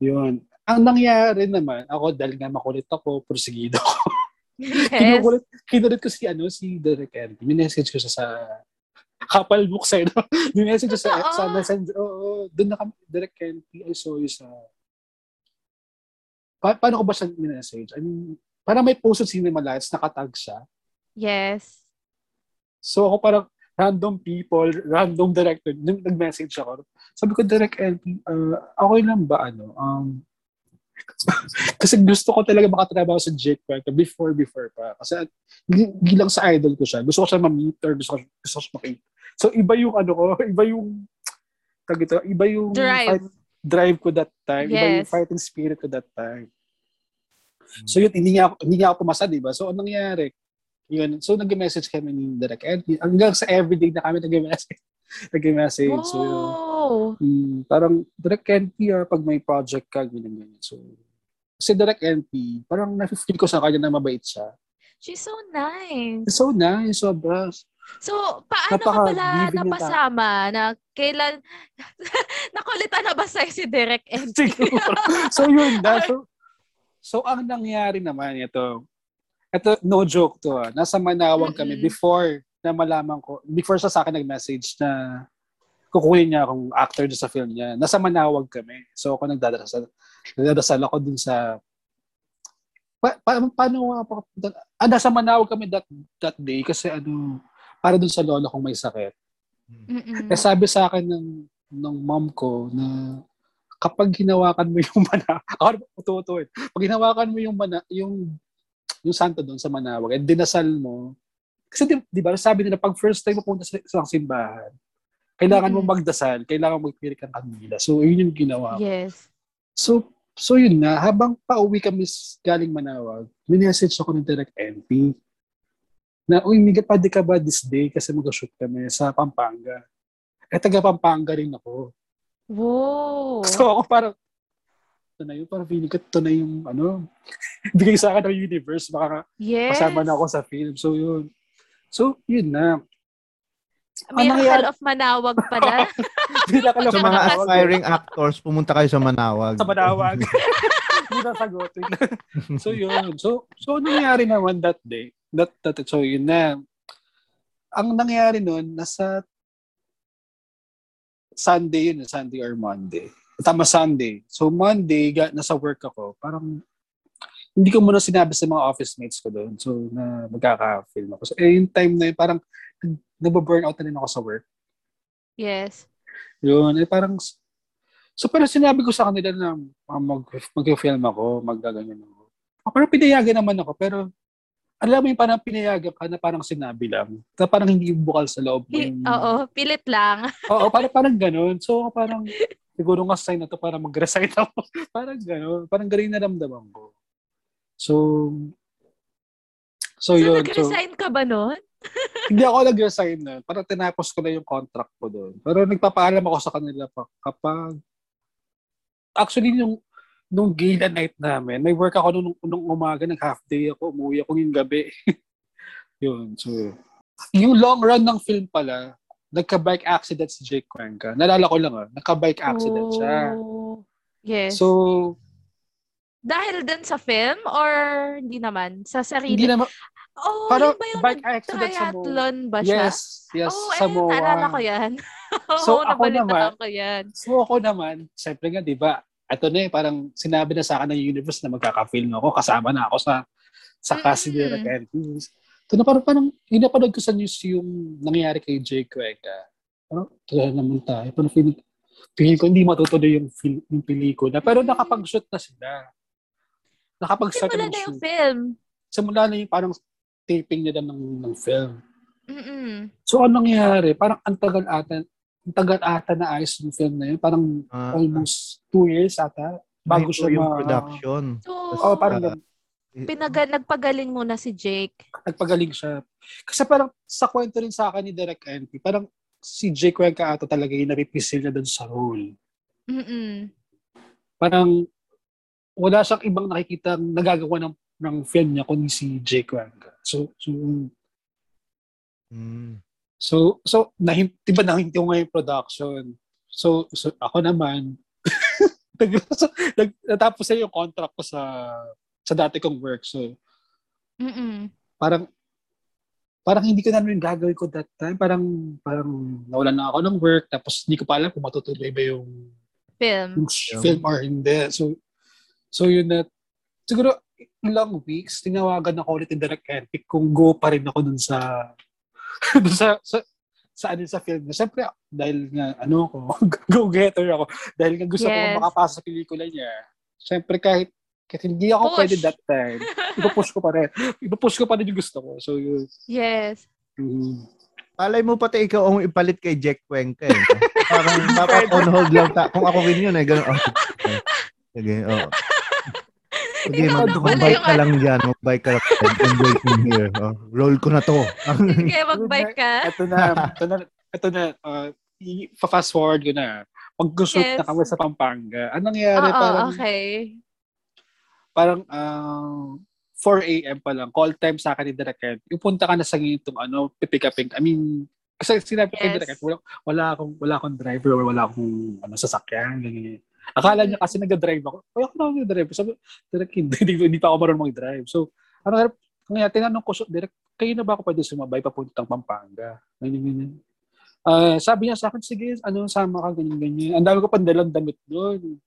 S3: Yun. Ang nangyari naman, ako dahil nga makulit ako, prosigido ako.
S1: Yes.
S3: Kinukulit, kinulit ko si, ano, si Direk NP. Minessage ko siya sa couple books eh, [laughs] no? Minessage ko sa,
S1: Totoo.
S3: sa messenger. Oo, oo. doon na kami, Direk NP, I saw you sa... Pa- paano ko ba siya minessage? I mean, parang may post sa Cinema Lights, nakatag siya.
S1: Yes.
S3: So ako parang random people, random director, nag- nag-message ako. Sabi ko, Direk LP, uh, okay lang ba ano? Um, [laughs] kasi gusto ko talaga makatrabaho sa Jake Parker before, before pa. Kasi hindi hindi lang sa idol ko siya. Gusto ko siya ma-meet or gusto ko, gusto ko siya makita. So iba yung ano ko, [laughs] iba yung tag ito, iba yung
S1: Drive.
S3: fight, drive ko that time. Iba yung
S1: Yes.
S3: fighting spirit ko that time. So yun, hindi niya, hindi niya ako pumasa, di ba? So anong nangyari? Yun. So nag-message kami ni Direk Ed. Hanggang sa everyday na kami nag-message. [laughs] nag-message. So yun.
S1: Oh.
S3: Mm, parang Direk Ed, ah, pag may project ka, ganyan, ganyan. So Si Direct NP, parang na-feel ko sa kanya na mabait siya.
S1: She's so nice.
S3: It's so nice, sobra.
S1: So, paano ka
S3: Napaka-giving
S1: pala napasama na kailan [laughs] nakulitan na ba sa'yo si Derek and
S3: Siguro. so yun na. So, so ang nangyari naman ito, ito no joke to ah. Nasa Manawag kami
S1: Mm-mm.
S3: before na malaman ko, before siya sa akin nag-message na kukunin niya akong actor sa film niya. Nasa Manawag kami. So ako nagdadasal, nagdadasal ako dun sa pa, pa, paano nga pa, ah, nasa Manawag kami that, that day kasi ano, para dun sa lola kong may sakit.
S1: Mm-mm.
S3: Eh sabi sa akin ng ng mom ko na kapag hinawakan mo yung mana, [laughs] ako tutuin. Pag hinawakan mo yung mana, yung yung santo doon sa Manawag, at dinasal mo, kasi di, di ba, sabi nila, pag first time mo punta sa isang simbahan, kailangan mo
S1: Mm.
S3: magdasal, kailangan magpili kang kanila. So, yun yung ginawa ko.
S1: Yes.
S3: So, so yun na, habang pauwi kami galing Manawag, minessage ako ng direct NP na, uy, Miguel, pwede ka ba this day kasi mag-shoot kami sa Pampanga. Eh, taga Pampanga rin ako.
S1: Wow.
S3: So, ako parang, ito na yun, parang feeling ko, ito na yung, ano, [laughs] bigay sa akin ng universe, baka
S1: yes.
S3: kasama na ako sa film. So, yun. So, yun na.
S1: Miracle
S3: nangyari-
S1: of Manawag pala. [laughs]
S3: Pinakalam
S2: Sa mga aspiring actors, pumunta kayo sa Manawag.
S3: sa Manawag. Hindi na sagutin. so yun. So so ano nangyari naman that day? That, that so yun na. Ang nangyari noon nasa Sunday yun, Sunday or Monday. Tama Sunday. So Monday, ga, nasa work ako. Parang hindi ko muna sinabi sa mga office mates ko doon. So na magkaka-film ako. So eh, yung time na yun, parang nababurn out na rin ako sa work.
S1: yes.
S3: Yun, eh parang, so parang sinabi ko sa kanila na mag, mag-film ako, magaganyan ako. Ah, Parang pinayagan naman ako, pero alam mo yung parang pinayagan ka na parang sinabi lang. Na parang hindi bukal sa loob mo. Yung-
S1: Oo, pilit lang. [laughs]
S3: Oo, parang, parang ganun. So parang, siguro nga sign na to para mag-resign ako. [laughs] parang ganun. Parang galing na ramdaman ko. So, so,
S1: So,
S3: yun. So,
S1: nag-resign ka ba nun?
S3: Hindi ako nag-resign na. Parang tinapos ko na yung contract ko doon. Pero nagpapaalam ako sa kanila pa kapag actually nung nung gala night namin, may work ako nung, nung umaga, nag half day ako, umuwi ako yung gabi. [laughs] yun, so yung long run ng film pala, nagka-bike accident si Jake Cuenca. Nalala ko lang ah, nagka-bike accident siya.
S1: Oh, Yes.
S3: So,
S1: Dahil dun sa film or hindi naman? Sa sarili?
S3: hindi naman,
S1: oh,
S3: parang
S1: yun ba yung
S3: bike accident sa
S1: triathlon ba siya?
S3: Yes, yes,
S1: oh,
S3: sa
S1: eh,
S3: MOA.
S1: naalala ko yan. [laughs]
S3: So,
S1: Oo,
S3: ako naman-
S1: ko yan.
S3: So ako naman, syempre nga, di ba, ito na eh, parang sinabi na sa akin ng universe na magkaka-film ako, kasama na ako sa sa
S1: Mm.
S3: ni Derek Andrews. Ito na parang, parang, yung napanood ko sa news yung nangyari kay Jay Cuenca. Parang, ito na naman tayo. Parang feeling, feeling ko hindi matutuloy yung, fil, yung pelikula. Pero
S1: Mm.
S3: nakapag-shoot na sila. Nakapag-start
S1: Simula
S3: na yung
S1: film.
S3: Simula na yung parang taping nila ng, ng film.
S1: Mm-mm.
S3: So, anong nangyari? Parang ang tagal ata, ang tagal ata na ayos yung film na yun. Parang
S2: Ah,
S3: almost two years ata bago siya
S2: yung
S3: ma-
S2: production.
S1: So,
S3: Oh, parang ganun.
S1: pinaga, nagpagaling muna si Jake.
S3: nagpagaling siya. Kasi parang sa kwento rin sa akin ni Derek NP, parang si Jake Cuenca ata talaga yung napipisil niya doon sa role.
S1: Mm-mm.
S3: Parang wala siyang ibang nakikita nagagawa ng ng film niya kundi si Jake Cuenca. So, so,
S2: mm.
S3: so, so nahin, diba nahinti ko nga yung production. So, so ako naman, [laughs] nag, natapos na yung contract ko sa sa dati kong work. So,
S1: Mm-mm.
S3: parang parang hindi ko na rin gagawin ko that time. Parang parang nawalan na ako ng work tapos hindi ko pa alam kung matutuloy ba yung,
S1: Film.
S3: yung film or hindi. So so yun na siguro ilang weeks tinawagan ako ulit ni Direct Epic kung go pa rin ako dun sa [laughs] dun sa sa sa ano sa film. Siyempre, dahil nga, ano ako, [laughs] go-getter ako. Dahil nga gusto ko
S1: Yes.
S3: makapasa sa pelikula niya. Siyempre, kahit, kahit hindi ako
S1: Push.
S3: pwede that time, [laughs] ipapush ko pa rin. Ipapush ko pa rin yung gusto ko. So, yun.
S1: Yes.
S3: Mm.
S2: Palay mo pati ikaw ang ipalit kay Jack Cuenca eh. Parang dapat on hold lang ta. Kung ako rin yun eh, ganun. Oh, sige, oo.
S1: Ikaw
S2: mag-
S1: na pala
S2: mag-bike
S1: yung
S2: ka lang dyan. Mag-bike ka lang. I'm waiting here. Oh, roll ko na to. [laughs]
S1: Sige, mag-bike ka.
S3: Ito na, ito na, ito na, uh, fast forward ko na. Mag-shoot
S1: Yes.
S3: na kami sa Pampanga. Anong nangyari?
S1: Oo,
S3: parang,
S1: okay.
S3: parang ah, 4 a.m. pa lang, call time sa akin ni Direk Ed. Yung punta ka na sa ganitong ano, pipick upin. I mean, kasi sinabi kay
S1: Yes.
S3: Direk Ed, wala, wala akong wala akong driver or wala akong ano sasakyan ganyan. Akala niya kasi nag-drive ako. Kaya ako na nag-drive. Sabi, Direk, hindi, hindi, hindi pa ako marunong mag-drive. So, ano, kaya tinanong ko, Direk, kayo na ba ako pwede sumabay papuntang Pampanga? Ganyan, ganyan. Ah, sabi niya sa akin, sige, ano, sama ka, ganyan, ganyan. Ang dami ko pandalang damit doon.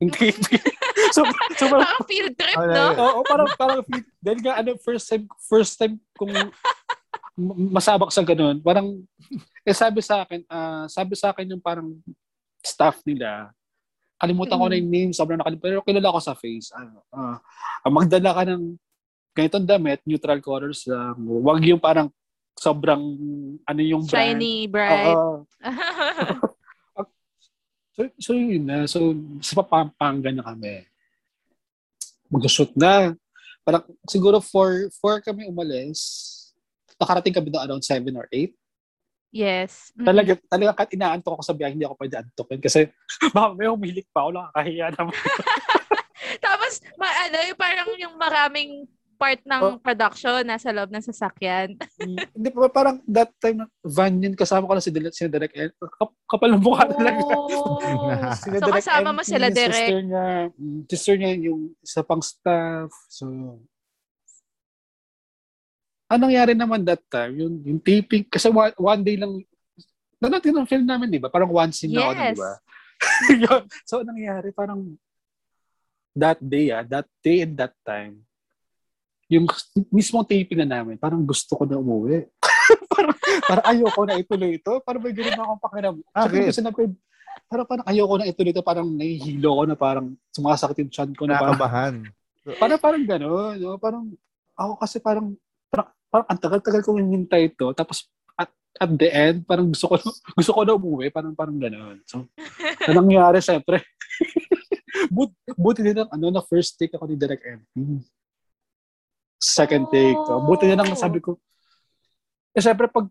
S3: Hindi. [laughs] so, so, parang,
S1: Parang field trip,
S2: Ay,
S1: no?
S3: Oo, parang parang dahil nga ano first time first time kung masabak sa ganun. Parang eh sabi sa akin, ah, sabi sa akin yung parang staff nila. Kalimutan ko na yung name, sobrang nakalimutan. Pero kilala ko sa face. Ano, ah, magdala ka ng ganitong damit, neutral colors lang. Huwag yung parang sobrang ano yung brand.
S1: Shiny, bright.
S3: Oo. [laughs] So, so yun na. So, sa Pampanga na kami. Mag-shoot na. Parang siguro 4, 4 kami umalis. Nakarating kami doon around 7 or 8.
S1: Yes. Mm.
S3: Talaga, talaga kahit inaantok ako sa biyahe, hindi ako pwede antokin. Kasi [laughs] baka may humilik pa ako, nakakahiya naman. [laughs]
S1: Tapos, ma- ano, yung parang yung maraming part ng production nasa loob ng sasakyan.
S3: hindi pa, parang that time, van yun, kasama ko lang si Direk, si Direk Ed. Kap, kapal ng mukha talaga.
S1: Oh. [laughs]
S3: Sila
S1: so,
S3: Direk
S1: kasama mo sila
S3: yung Sister niya, mm, sister niya yung isa pang staff. So, anong nangyari naman that time? Yung, yung taping, kasi one, one day lang, na natin ang film namin, di ba? Parang one scene na ako,
S1: Yes.
S3: di ba? [laughs] So, anong nangyari? Parang, that day, ah, that day and that time, yung mismong taping na namin, parang gusto ko na umuwi. [laughs] parang, parang ayoko na ituloy ito. Parang may ganun akong pakiram.
S2: Bakit?
S3: Sabi ko parang parang ayoko na ituloy ito. Parang nahihilo ko na parang sumasakit yung chan ko na parang,
S2: Nakabahan.
S3: parang, parang gano'n. No? Parang, ako kasi parang, parang, ang tagal-tagal kong hinintay ito. Tapos, at, at the end, parang gusto ko, [laughs] gusto ko na umuwi. Parang, parang gano'n. So, [laughs] anong nangyari, syempre. [laughs] But, buti din ang, ano, na first take ako ni Direct MP. Second take. So, buti din ang sabi ko, eh, syempre, pag,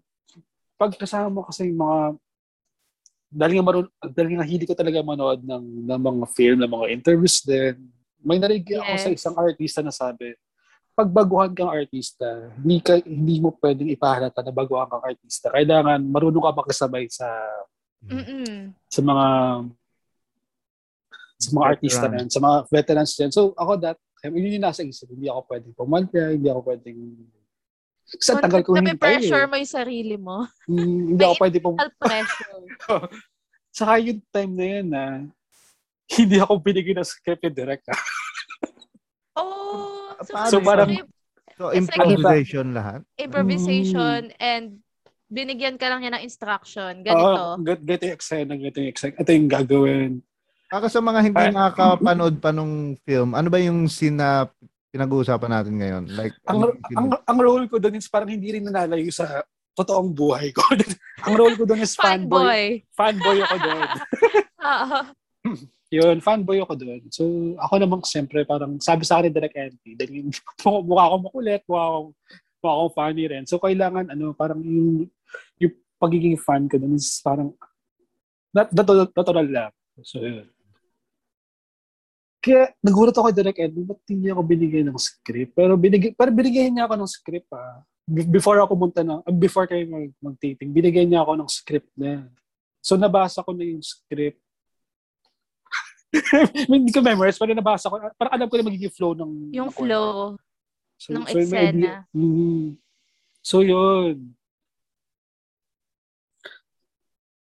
S3: pag kasama mo kasi yung mga, dahil nga, marun, dahil nga hindi ko talaga manood ng, ng mga film, ng mga interviews din, may narinig ako sa
S1: Yes.
S3: isang artista na sabi, pag baguhan kang artista, hindi, ka, hindi mo pwedeng ipahalata na baguhan kang artista. Kailangan marunong ka makasabay sa
S1: Mm-mm.
S3: sa mga sa mga artista na yan, sa mga veterans yan. So ako that yun yung nasa isip. Hindi ako pwedeng pumalya, hindi ako pwedeng ang tagal ko hintay
S1: pressure
S3: eh.
S1: mo yung sarili mo.
S3: Mm, hindi ako pwede pum...
S1: Pressure. [laughs]
S3: Saka yung time na yan na hindi ako binigyan ng script yung direct. ah.
S1: Oh, so,
S2: Paano
S3: So, parang-
S2: So,
S1: It's like-
S2: improvisation lahat?
S1: improvisation and binigyan ka lang niya ng instruction. Ganito.
S3: Oo, gan- ganito yung eksena, ganito yung eksena. Ito yung gagawin.
S2: Para sa mga hindi
S3: Ay.
S2: nakakapanood pa nung film, ano ba yung scene na pinag-uusapan natin ngayon? Like,
S3: Ang, ang,
S2: scene?
S3: ang role ko doon is parang hindi rin nalalayo sa totoong buhay ko. [laughs] ang role ko doon is fanboy.
S1: Fanboy.
S3: Fanboy ako doon. [laughs]
S1: Oo. [laughs]
S3: Yun, fanboy ako doon. So, ako naman siyempre parang sabi sa akin Direk Envy, dahil [laughs] mukha ko makulit, mukha ko, mukha ko funny rin. So, kailangan, ano, parang yung, yung pagiging fan ko doon is parang not, natural, natural lang. So, yun. Kaya, nagulat ako Direk Envy, ba't hindi ako binigyan ng script? Pero binigay, pero binigyan niya ako ng script, ah. Be- Before ako pumunta ah, before kayo mag, mag-taping, binigyan niya ako ng script na. So, nabasa ko na yung script [laughs] hindi ko memorize, pero nabasa ko. Parang alam ko na magiging flow ng...
S1: Yung
S3: ng
S1: flow.
S3: So,
S1: ng
S3: so
S1: eksena.
S3: idea. Mhm. So, yun.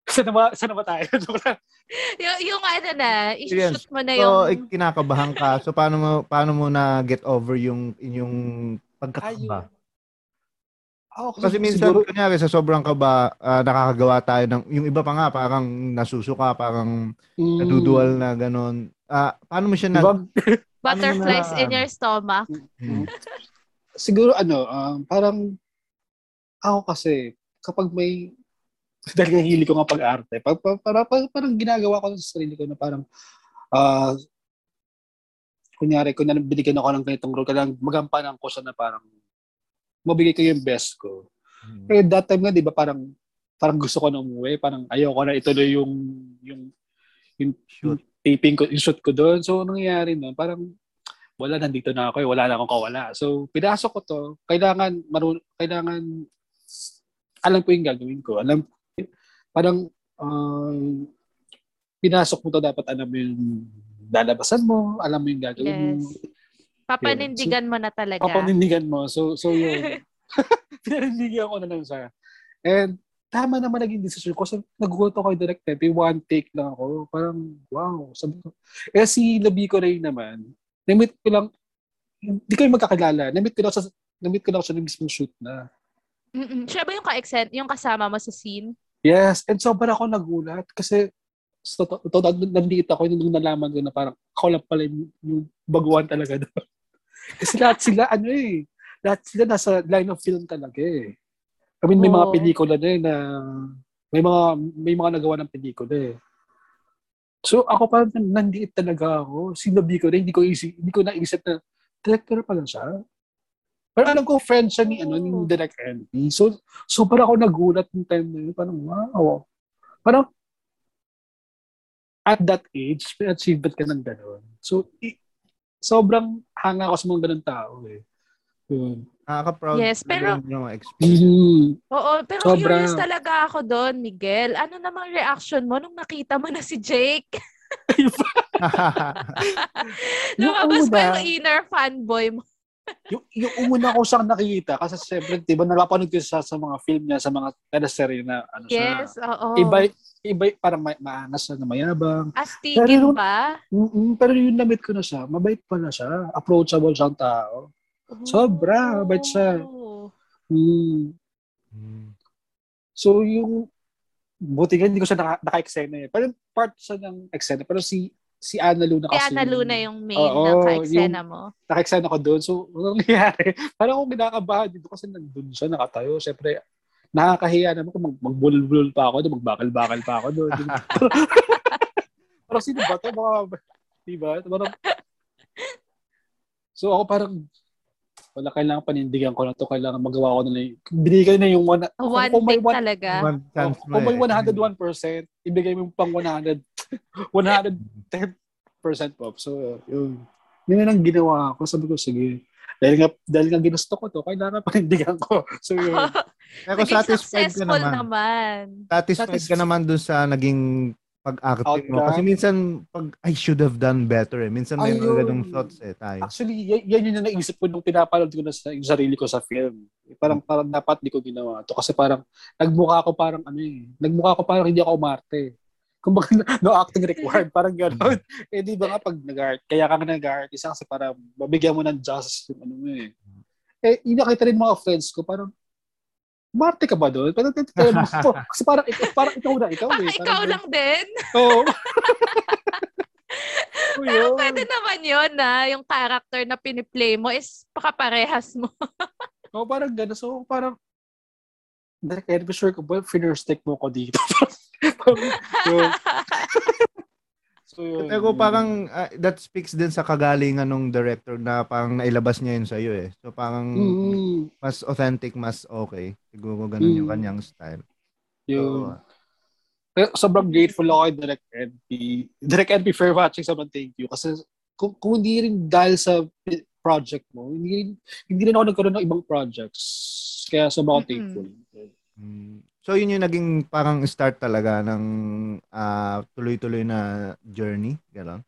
S3: Saan ba, saan ba tayo? [laughs]
S1: yung, yung ano na, i-shoot mo na
S2: So,
S1: yung...
S2: eh, kinakabahan ka. So, paano mo, paano mo na get over yung, yung pagkakaba?
S3: Ako,
S2: Kasi minsan,
S3: siguro,
S2: kunyari, sa sobrang kaba, ah, nakakagawa tayo ng, yung iba pa nga, parang nasusuka, parang
S3: mm,
S2: nadudual na gano'n. Ah, paano mo siya na,
S3: diba? [laughs]
S1: Butterflies
S2: na-
S1: in your stomach.
S2: Hmm.
S3: siguro ano, um, parang ako kasi, kapag may, [laughs] dahil nga hili ko nga pag-arte, pa, pa, para, pa- parang ginagawa ko sa sarili ko na parang, ah, kunyari, kunyari binigyan ako ng ganitong role, kailangan magampanan ko siya na parang, mabigay ko yung best ko.
S2: Hmm.
S3: Pero that time nga, di ba, parang, parang gusto ko na umuwi, parang ayoko na ituloy yung, yung, yung,
S2: Shoot.
S3: taping ko, yung shoot ko doon. So, anong nangyayari nun? Parang, wala, nandito na ako eh. Wala na akong kawala. So, pinasok ko to. Kailangan, marun kailangan, alam ko yung gagawin ko. Alam, parang, um, pinasok mo to, dapat alam mo yung lalabasan mo, alam mo yung gagawin mo.
S1: Papanindigan mo na talaga.
S3: Papanindigan mo. So, so yun. [laughs] Pinanindigan ko na lang siya. And, tama naman naging decision ko. So, nagugot ako kay Direct Pepe. One take lang ako. Parang, wow. Sabi ko. Eh, si Labico Ray naman, na-meet ko lang, hindi kayo magkakilala. Na-meet ko lang sa, na-meet ko lang siya ng mismong shoot na.
S1: Mm-mm. Siya ba yung ka-exen, yung kasama mo sa scene?
S3: Yes. And sobrang ako nagulat kasi so, to, to, to, nandito ako nung nalaman ko na parang ako lang pala yung, yung baguhan talaga doon. Kasi lahat sila, ano eh, lahat sila nasa line of film talaga eh. I mean, may mga
S1: Oo.
S3: pelikula na eh na may mga may mga nagawa ng pelikula eh. So ako nan- nandiit talaga ako. Sinabi ko na hindi ko isip, hindi ko naisip na director pala siya. Pero alam ko friend siya ni ano ni. Direct MP. So so parang ako nagulat ng time na yun. Parang wow. Parang at that age, may achievement ka ng gano'n. So, i- sobrang hanga ako sa mga ganun tao eh. Yun.
S2: Nakaka-proud.
S1: Yes, pero-
S2: Yung, experience.
S3: Mhm.
S1: Oo, pero
S3: Sobra.
S1: curious talaga ako doon, Miguel. Ano namang reaction mo nung nakita mo na si Jake? [laughs] [laughs] Lumabas
S3: Yung
S1: ba yung inner fanboy mo? [laughs]
S3: yung, yung una ko siyang nakita, kasi siyempre, di ba, ko siya sa mga film niya, sa mga teleserye na, ano
S1: Yes,
S3: siya,
S1: oo.
S3: iba, iba, parang may, maangas na mayabang.
S1: Astigin
S3: Pero-
S1: ba?
S3: Mm-mm, pero yung na-meet ko na siya, mabait pala siya, approachable siyang tao. Sobra, mabait siya.
S1: Oh.
S3: Mm.
S2: Hmm.
S3: So, yung, buti nga, hindi ko siya naka, naka-eksena eh. Parang part siya ng eksena, pero si, si Ana Luna
S1: Si
S3: kasi.
S1: Ana Luna yung main
S3: Oo,
S1: na ka-eksena mo.
S3: naka-eksena ko doon. So, anong nangyari? [laughs] Parang ako kinakabahan dito kasi nandun siya, nakatayo. Siyempre, nakakahiya naman kung mag magbulol-bulol pa ako doon, magbakal-bakal pa ako doon. [laughs] parang sino ba ito? Mga, diba? Parang, so ako parang, wala kailangan panindigan ko na to kailangan magawa ko na lang. Binigay na yung one,
S1: One
S3: kung may one,
S1: talaga.
S2: One chance
S3: oh, kung may
S2: eh.
S3: 101%, ibigay mo pang 100, 110% pop. So, yun. Yun lang ginawa ko. Sabi ko, sige. Dahil nga, dahil nga ginusto ko to, kailangan panindigan ko. [laughs] So, yun. [laughs]
S2: Pero
S1: Naging
S2: satisfied ka naman.
S1: naman.
S2: Satisfied ka
S3: Satisfied.
S2: naman dun sa naging pag-acting mo. Kasi minsan, pag, I should have done better eh. Minsan may mga
S3: Ayun.
S2: ganong thoughts eh tayo.
S3: Actually, y- yan yun yung naisip ko nung pinapanood ko na sa yung sarili ko sa film. Parang parang dapat di ko ginawa to kasi parang nagmukha ko parang ano eh. Nagmukha ko parang hindi ako umarte. Kumbaga no acting [laughs] required, parang gano'n. eh di ba nga pag nag-art, kaya ka nga nag-art, isa kasi parang mabigyan mo ng justice yung ano mo eh. Eh, yung nakita rin mga friends ko, parang Marte ka ba doon? Parang, [laughs] [laughs] kasi parang, ikaw, parang ikaw na, ikaw eh.
S1: Baka ikaw
S3: Parang-
S1: lang din.
S3: Oo. Oo,
S1: Pero pwede naman yun na yung character na piniplay mo is pakaparehas mo.
S3: Oo, parang gano'n. So, parang, Direk, I'm sure ko ba, finner stick mo ko dito. [laughs] Yun. so, yun.
S2: Pero parang ah, that speaks din sa kagalingan ng director na parang nailabas niya yun sa'yo eh. So parang
S3: Mm,
S2: mas authentic, mas okay. Siguro ganun yung
S3: Mm.
S2: kanyang style.
S3: yun.
S2: So,
S3: Kaya sobrang grateful ako kay Direk NP. Direk NP, fair watching sobrang thank you. Kasi kung, kung hindi rin dahil sa project mo, hindi, rin- hindi rin ako nagkaroon ng ibang projects. Kaya sobrang
S1: Mm-mm.
S3: thankful.
S2: mm. So yun yung naging parang start talaga ng ah, tuloy-tuloy na journey. Ganon.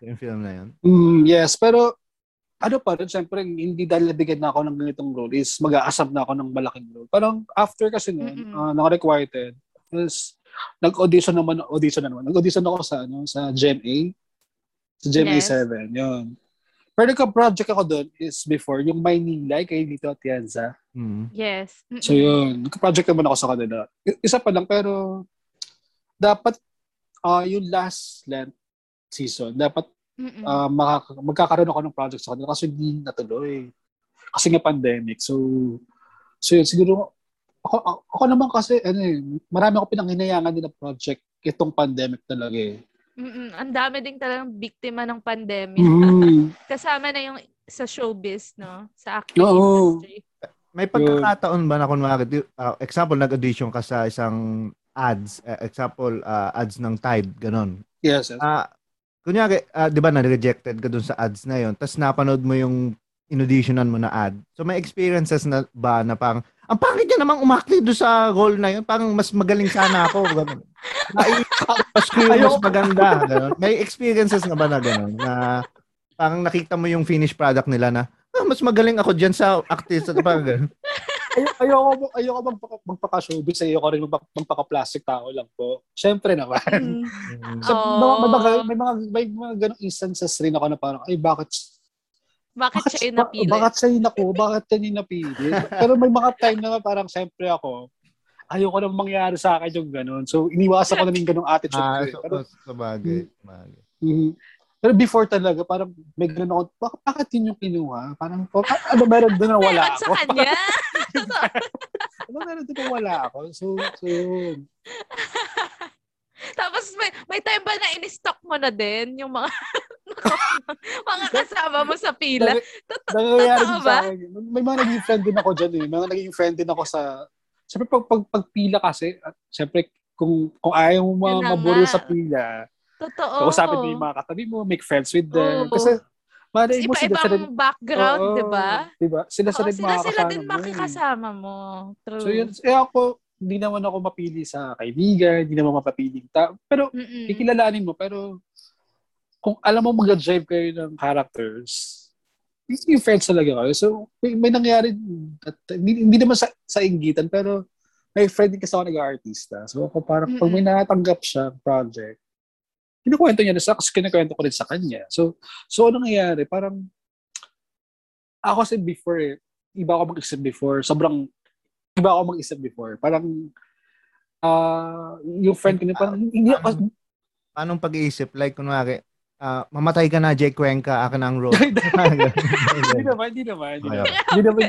S2: Yung film na yun.
S3: Mm, yes, pero ano pa rin, syempre, hindi dahil nabigyan na ako ng ganitong role is mag-aasam na ako ng malaking role. Parang after kasi nun,
S1: Mm-mm.
S3: uh, naka-requited, is nag-audition naman, audition na naman. Nag-audition ako sa, ano, sa GMA. Sa GMA
S1: Yes.
S3: 7, yun. Pero nagka-project ako doon is before, yung Maynila kay Lito Atienza.
S2: Mm.
S1: yes. Mm-mm.
S3: So yun, nagka-project naman ako sa kanila. Isa pa lang, pero dapat ah yung last Lent season, dapat
S1: Mm-mm.
S3: uh, makaka- magkakaroon ako ng project sa kanila kasi hindi natuloy. Kasi nga pandemic. So, so yun, siguro, ako, ako, ako naman kasi, ano eh, marami ako pinanghinayangan din ng project itong pandemic talaga eh.
S1: Mm-mm. Ang dami din talagang biktima ng pandemic.
S3: Mm. [laughs]
S1: Kasama na yung sa showbiz, no? Sa acting
S3: Oo.
S1: industry.
S2: May pagkakataon ba na kunwari, di- ah, example, nag-audition ka sa isang ads, eh, example, ah, ads ng Tide, ganon.
S3: Yes, yes.
S2: Ah, kunyari, ah, di ba na-rejected ka dun sa ads na yon tapos napanood mo yung inauditionan mo na ad. So may experiences na ba na parang, ang pangit niya namang umakti doon sa role na yun. Parang mas magaling sana ako. Ganun. [laughs] Mas yung mas maganda. Ganun. May experiences na ba na gano'n? Na parang nakita mo yung finished product nila na, ah, mas magaling ako dyan sa artist. At parang ganun.
S3: Ay, ayoko, ayoko magpaka, magpaka-showbiz, ayoko rin magpaka, magpaka-plastic tao lang po. Siyempre naman.
S1: Mm.
S3: So,
S1: Oh.
S3: may, mga, may mga, may mga ganong instances rin ako na parang, ay, bakit,
S1: Bakit siya yung napili?
S3: bakit siya yung naku, bakit yan yung napili? Pero may mga time na parang, siyempre ako, ayoko nang mangyari sa akin yung ganon. So, iniwasan ko na yung ganong attitude
S2: Ah,
S3: ko. eh.
S2: so,
S3: Pero,
S2: sa bagay. sa bagay.
S3: mhm. Pero before talaga, parang may ganon ako, bakit, bakit yun yung kinuha? Parang, oh, a- ano meron doon na [laughs] wala
S1: Meron
S3: ako?
S1: sa kanya. [laughs]
S3: ano meron doon na wala ako? So, so yun.
S1: Tapos may, may time ba na in-stock mo na din yung mga [laughs] mga kasama mo sa pila? Totoo ba?
S3: May mga naging friend din ako dyan eh. Mga naging friend din ako sa... Siyempre pag, pag, pagpila kasi, siyempre kung, kung ayaw mo ma-
S1: nga.
S3: sa pila,
S1: Totoo.
S3: kausapin mo yung mga katabi mo, make friends with them.
S1: Oo.
S3: Kasi, malay mo sila sa rin,
S1: background, di ba?
S3: Diba? Sila sa
S1: Oo,
S3: rin
S1: sila sila
S3: makakasama
S1: din
S3: mo
S1: makikasama mo. True.
S3: So yun, eh ako, hindi naman ako mapili sa kaibigan, hindi naman mapapiling tao. Pero,
S1: Mm-mm.
S3: kikilalanin mo, pero kung alam mo mag-drive kayo ng characters, yung friends talaga kayo. So, may, may nangyari, at, hindi, hindi naman sa, sa inggitan, pero may friend din kasi ako nag-artista. So, ako parang, pag may natanggap siya project, kinukwento niya na sa, kasi kinukwento ko rin sa kanya. So, so ano nangyayari? Parang, ako kasi before, eh, iba ako mag-isip before. Sobrang, iba ako mag-isip before. Parang, ah yung friend ko niya, parang, hindi ako,
S2: Anong pag-iisip? Like, kunwari, ah, mamatay ka na, Jay Cuenca, akin ang role.
S3: Hindi [laughs] naman, hindi naman. Hindi naman.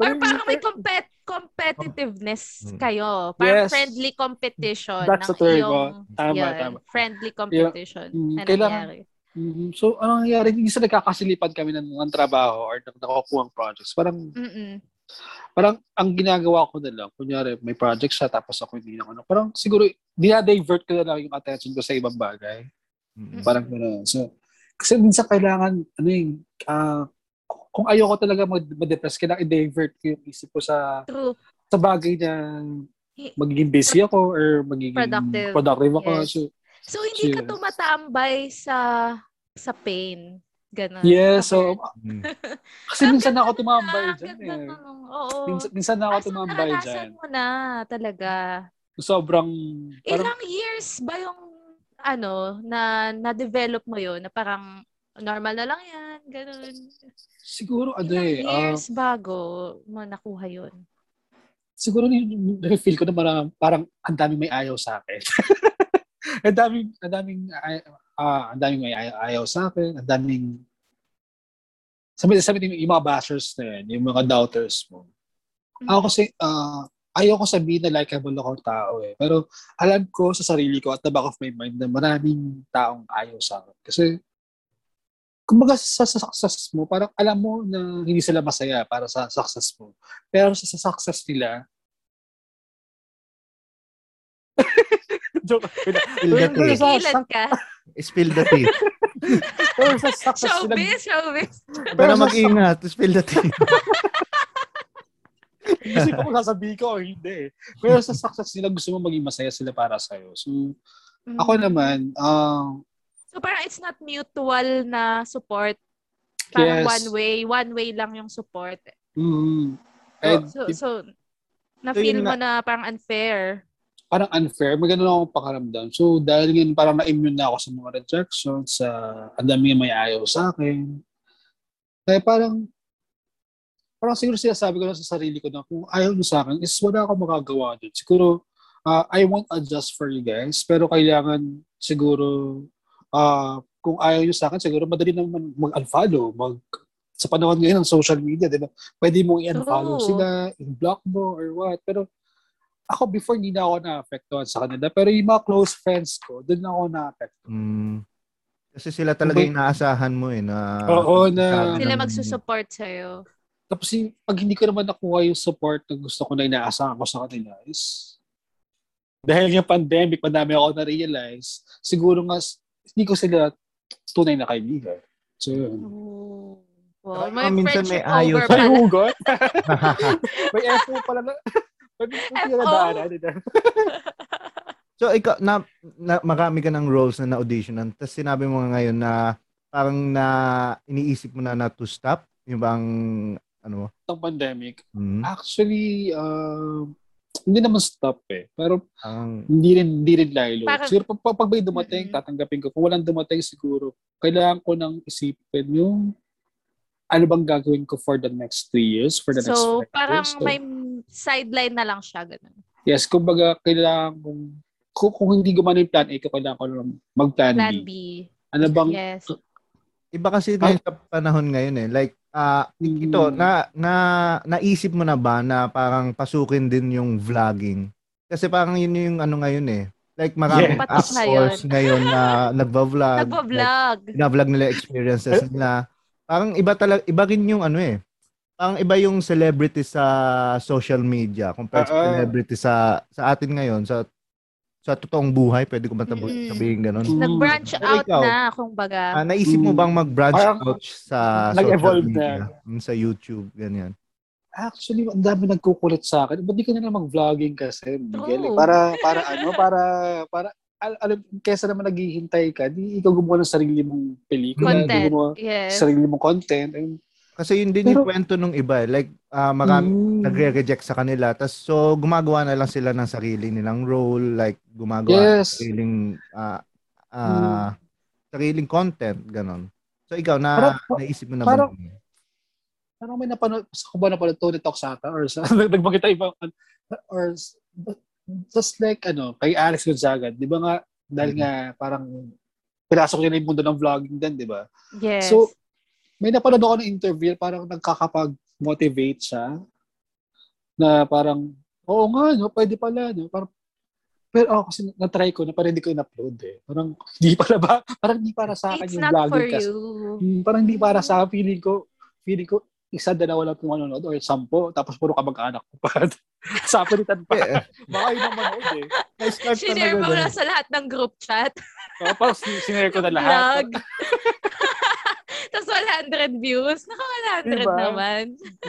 S1: Or [laughs] parang may compet competitiveness
S2: Mm.
S1: kayo. Parang
S3: Yes.
S1: friendly competition.
S3: That's
S1: ng
S3: the term,
S1: iyong-.
S3: Tama,
S1: yun,
S3: tama.
S1: Friendly competition.
S3: Mm,
S1: na
S3: kailangan-
S1: nangyari.
S3: Mhm. So, anong nangyari? Hindi sa nagkakasilipan kami ng, ng trabaho or ng nakukuha projects. Parang,
S1: Mm-mm.
S3: parang ang ginagawa ko na lang, kunyari, may project siya, tapos ako hindi na ano. Parang siguro, dinadivert ko na lang yung attention ko sa ibang bagay.
S2: Mm.
S3: Parang gano'n. So, kasi minsan kailangan, ano yung, ah, kung ayoko talaga mag- ma-depress, kailangan i-divert ko yung isip ko sa
S1: True.
S3: sa bagay na magiging busy ako or magiging
S1: Productive.
S3: productive ako.
S1: Yes.
S3: So,
S1: So, hindi ka
S3: Yes.
S1: tumatambay sa sa pain. Ganun.
S3: yes, so.
S2: Mm. [laughs]
S3: kasi minsan ako tumambay dyan eh.
S1: Oo.
S3: Minsan, minsan na ako tumambay
S1: naranasan
S3: dyan.
S1: mo na talaga.
S3: Sobrang, parang,
S1: Ilang years ba yung ano na na-develop mo yun na parang normal na lang yan, ganun.
S3: siguro ano eh, ah,
S1: years bago mo nakuha yun?
S3: siguro feel ko na parang, parang ang daming may ayaw sa akin. [laughs] ang daming, ang daming, ah, ang daming may ayaw, sa akin, ang daming, sabi, sabi yung, yung mga bashers na yan, yung mga doubters mo. Ako kasi, ah, ayaw ko sabihin na likeable akong tao eh. Pero alam ko sa sarili ko at the back of my mind na maraming taong ayaw sa akin. Kasi, kumbaga sa, sa success mo, parang alam mo na hindi sila masaya para sa success mo. Pero sa, sa success nila, [laughs] joke.
S2: Spill the tea. [laughs]
S3: Sa-
S1: Nagigilan ka?
S2: Spill the tea.
S3: Pero sa success [laughs] nila,
S1: Showbiz, showbiz.
S2: Pero
S3: sa-
S2: mag-ingat. Spill the tea. [laughs]
S3: Kasi kung sasabihin ko o hindi eh. Pero sa success nila, gusto mo maging masaya sila para sa'yo. So, ako
S1: Mm.
S3: naman, ah,
S1: So parang it's not mutual na support. Parang
S3: Yes.
S1: one way, one way lang yung support.
S3: mm, and
S1: So, so na-feel
S2: yun
S1: mo na parang unfair.
S3: parang unfair. May ganun akong pakaramdam. So, dahil ngayon parang na-immune na ako sa mga rejections, sa ang dami may ayaw sa akin. Kaya parang, parang siguro sinasabi ko na sa sarili ko na kung ayaw nyo sa akin, is wala akong magagawa dun. Siguro, ah, I won't adjust for you guys, pero kailangan siguro, ah, kung ayaw nyo sa akin, siguro madali naman mag-unfollow, mag sa panahon ngayon ng social media, di ba? Pwede mong i-unfollow
S1: True.
S3: sila, i-block mo or what. Pero ako before hindi na ako na-apektuhan sa kanila. Pero yung mga close friends ko, doon ako na-apektuhan.
S2: Mm. Kasi sila talaga yung naasahan mo eh. Na,
S3: Oo, na-
S1: Sila magsusupport sa'yo.
S3: Tapos yung, pag hindi ko naman nakuha yung support na gusto ko na inaasahan ko sa kanila is dahil yung pandemic, madami ako na-realize, siguro nga hindi ko sila tunay na kaibigan. So, yun.
S1: Oh.
S2: Saka
S1: Wow, may
S2: minsan may
S1: friendship
S2: ayos.
S1: over
S3: May
S1: pala.
S3: hugot. [laughs] [laughs] may FO pala na. May
S1: FO.
S3: pinadaanan. di ba? [laughs]
S2: So ikaw na, na marami ka ng roles na na-auditionan. Tapos sinabi mo nga ngayon na parang na iniisip mo na na to stop yung bang ano
S3: Itong pandemic.
S2: hmm,
S3: Actually, uh, hindi naman stop eh. Pero
S2: ang
S3: hindi rin, hindi rin lilo.
S1: Parang-
S3: Siguro pag, pag may dumating,
S1: Mm-mm.
S3: tatanggapin ko. Kung walang dumating, siguro, kailangan ko nang isipin yung ano bang gagawin ko for the next three years, for the next
S1: So,
S3: five
S1: parang
S3: years. So,
S1: may sideline na lang siya. Ganun.
S3: Yes, kumbaga, kailangan kong, kung, kung hindi gumana yung plan A, kailangan ko lang mag-plan
S1: Plan
S3: B.
S1: B.
S3: Ano bang,
S1: Yes.
S2: iba kasi ngayon sa panahon ngayon eh. Like ah
S3: Mm.
S2: ito na na naisip mo na ba na parang pasukin din yung vlogging? Kasi parang yun yung ano ngayon eh. Like maraming
S3: Yeah.
S2: Actors ngayon na [laughs] nagva-vlog. like,
S1: Nagpa-vlog.
S2: bina-vlog nila experiences nila. Parang iba talaga iba rin yung ano eh. Parang iba yung celebrity sa social media compared sa
S3: Ah, ah.
S2: celebrity sa sa atin ngayon sa sa totoong buhay, pwede ko ba
S1: Mm-mm.
S2: sabihin ganun?
S3: Mm.
S1: Nag-branch
S2: Pero
S1: out
S2: ikaw,
S1: na, kumbaga.
S2: Ah, naisip mo bang mag-branch
S3: Parang
S2: out sa
S3: nag-evolve
S2: social media? Mm, Sa YouTube, ganyan.
S3: actually, ang dami nagkukulit sa akin. Ba't di ka na lang mag-vlogging kasi, Miguel?
S1: True.
S3: Para, para ano, para, para, al- alam, kesa naman naghihintay ka, di ikaw gumawa ng sarili mong pelikula,
S1: Content.
S3: gumawa
S1: Yes.
S3: sarili mong content. And,
S2: Kasi yun din
S3: Pero-
S2: yung kwento nung iba. eh. Like, ah, marami
S3: Mm.
S2: nagre-reject sa kanila. Tas, so, gumagawa na lang sila ng sarili nilang role. Like, gumagawa ng
S3: Yes.
S2: sariling, ah, ah, sariling content. Ganon. So, ikaw, na,
S3: Parang-
S2: naisip mo na
S3: parang-
S2: ba?
S3: Parang may napanood, sa ko ba napanood Tony Talk sa ata or sa, [laughs] nagmakita ibang, or, just like, ano, kay Alex Gonzaga, di ba nga, dahil
S2: Mm-hmm.
S3: nga, parang, pinasok niya na yung mundo ng vlogging din, di ba?
S1: Yes.
S3: So, may napanood ako ng interview, parang nagkakapag-motivate siya, na parang, oo nga, no, pwede pala, no, parang, pero ako kasi na-try ko na parang hindi ko in-upload eh. Parang [laughs] hindi para ba, parang hindi para sa akin
S1: It's
S3: yung
S1: not for
S3: vlogging kasi.
S1: you.
S3: Hmm, parang hindi para sa akin. Feeling ko, feeling ko, isa, dalawa lang kung manonood or sampo, tapos puro kamag-anak ko pa. [laughs] sa palitan pa.
S2: Eh,
S3: Baka yun ang manood eh.
S2: na-start
S1: Sinare mo
S2: talaga
S1: na sa lahat ng group chat.
S3: Tapos sinare ko na lahat. [laughs]
S1: Vlog. Tapos 100 views. Naka 100
S3: Diba?
S1: naman.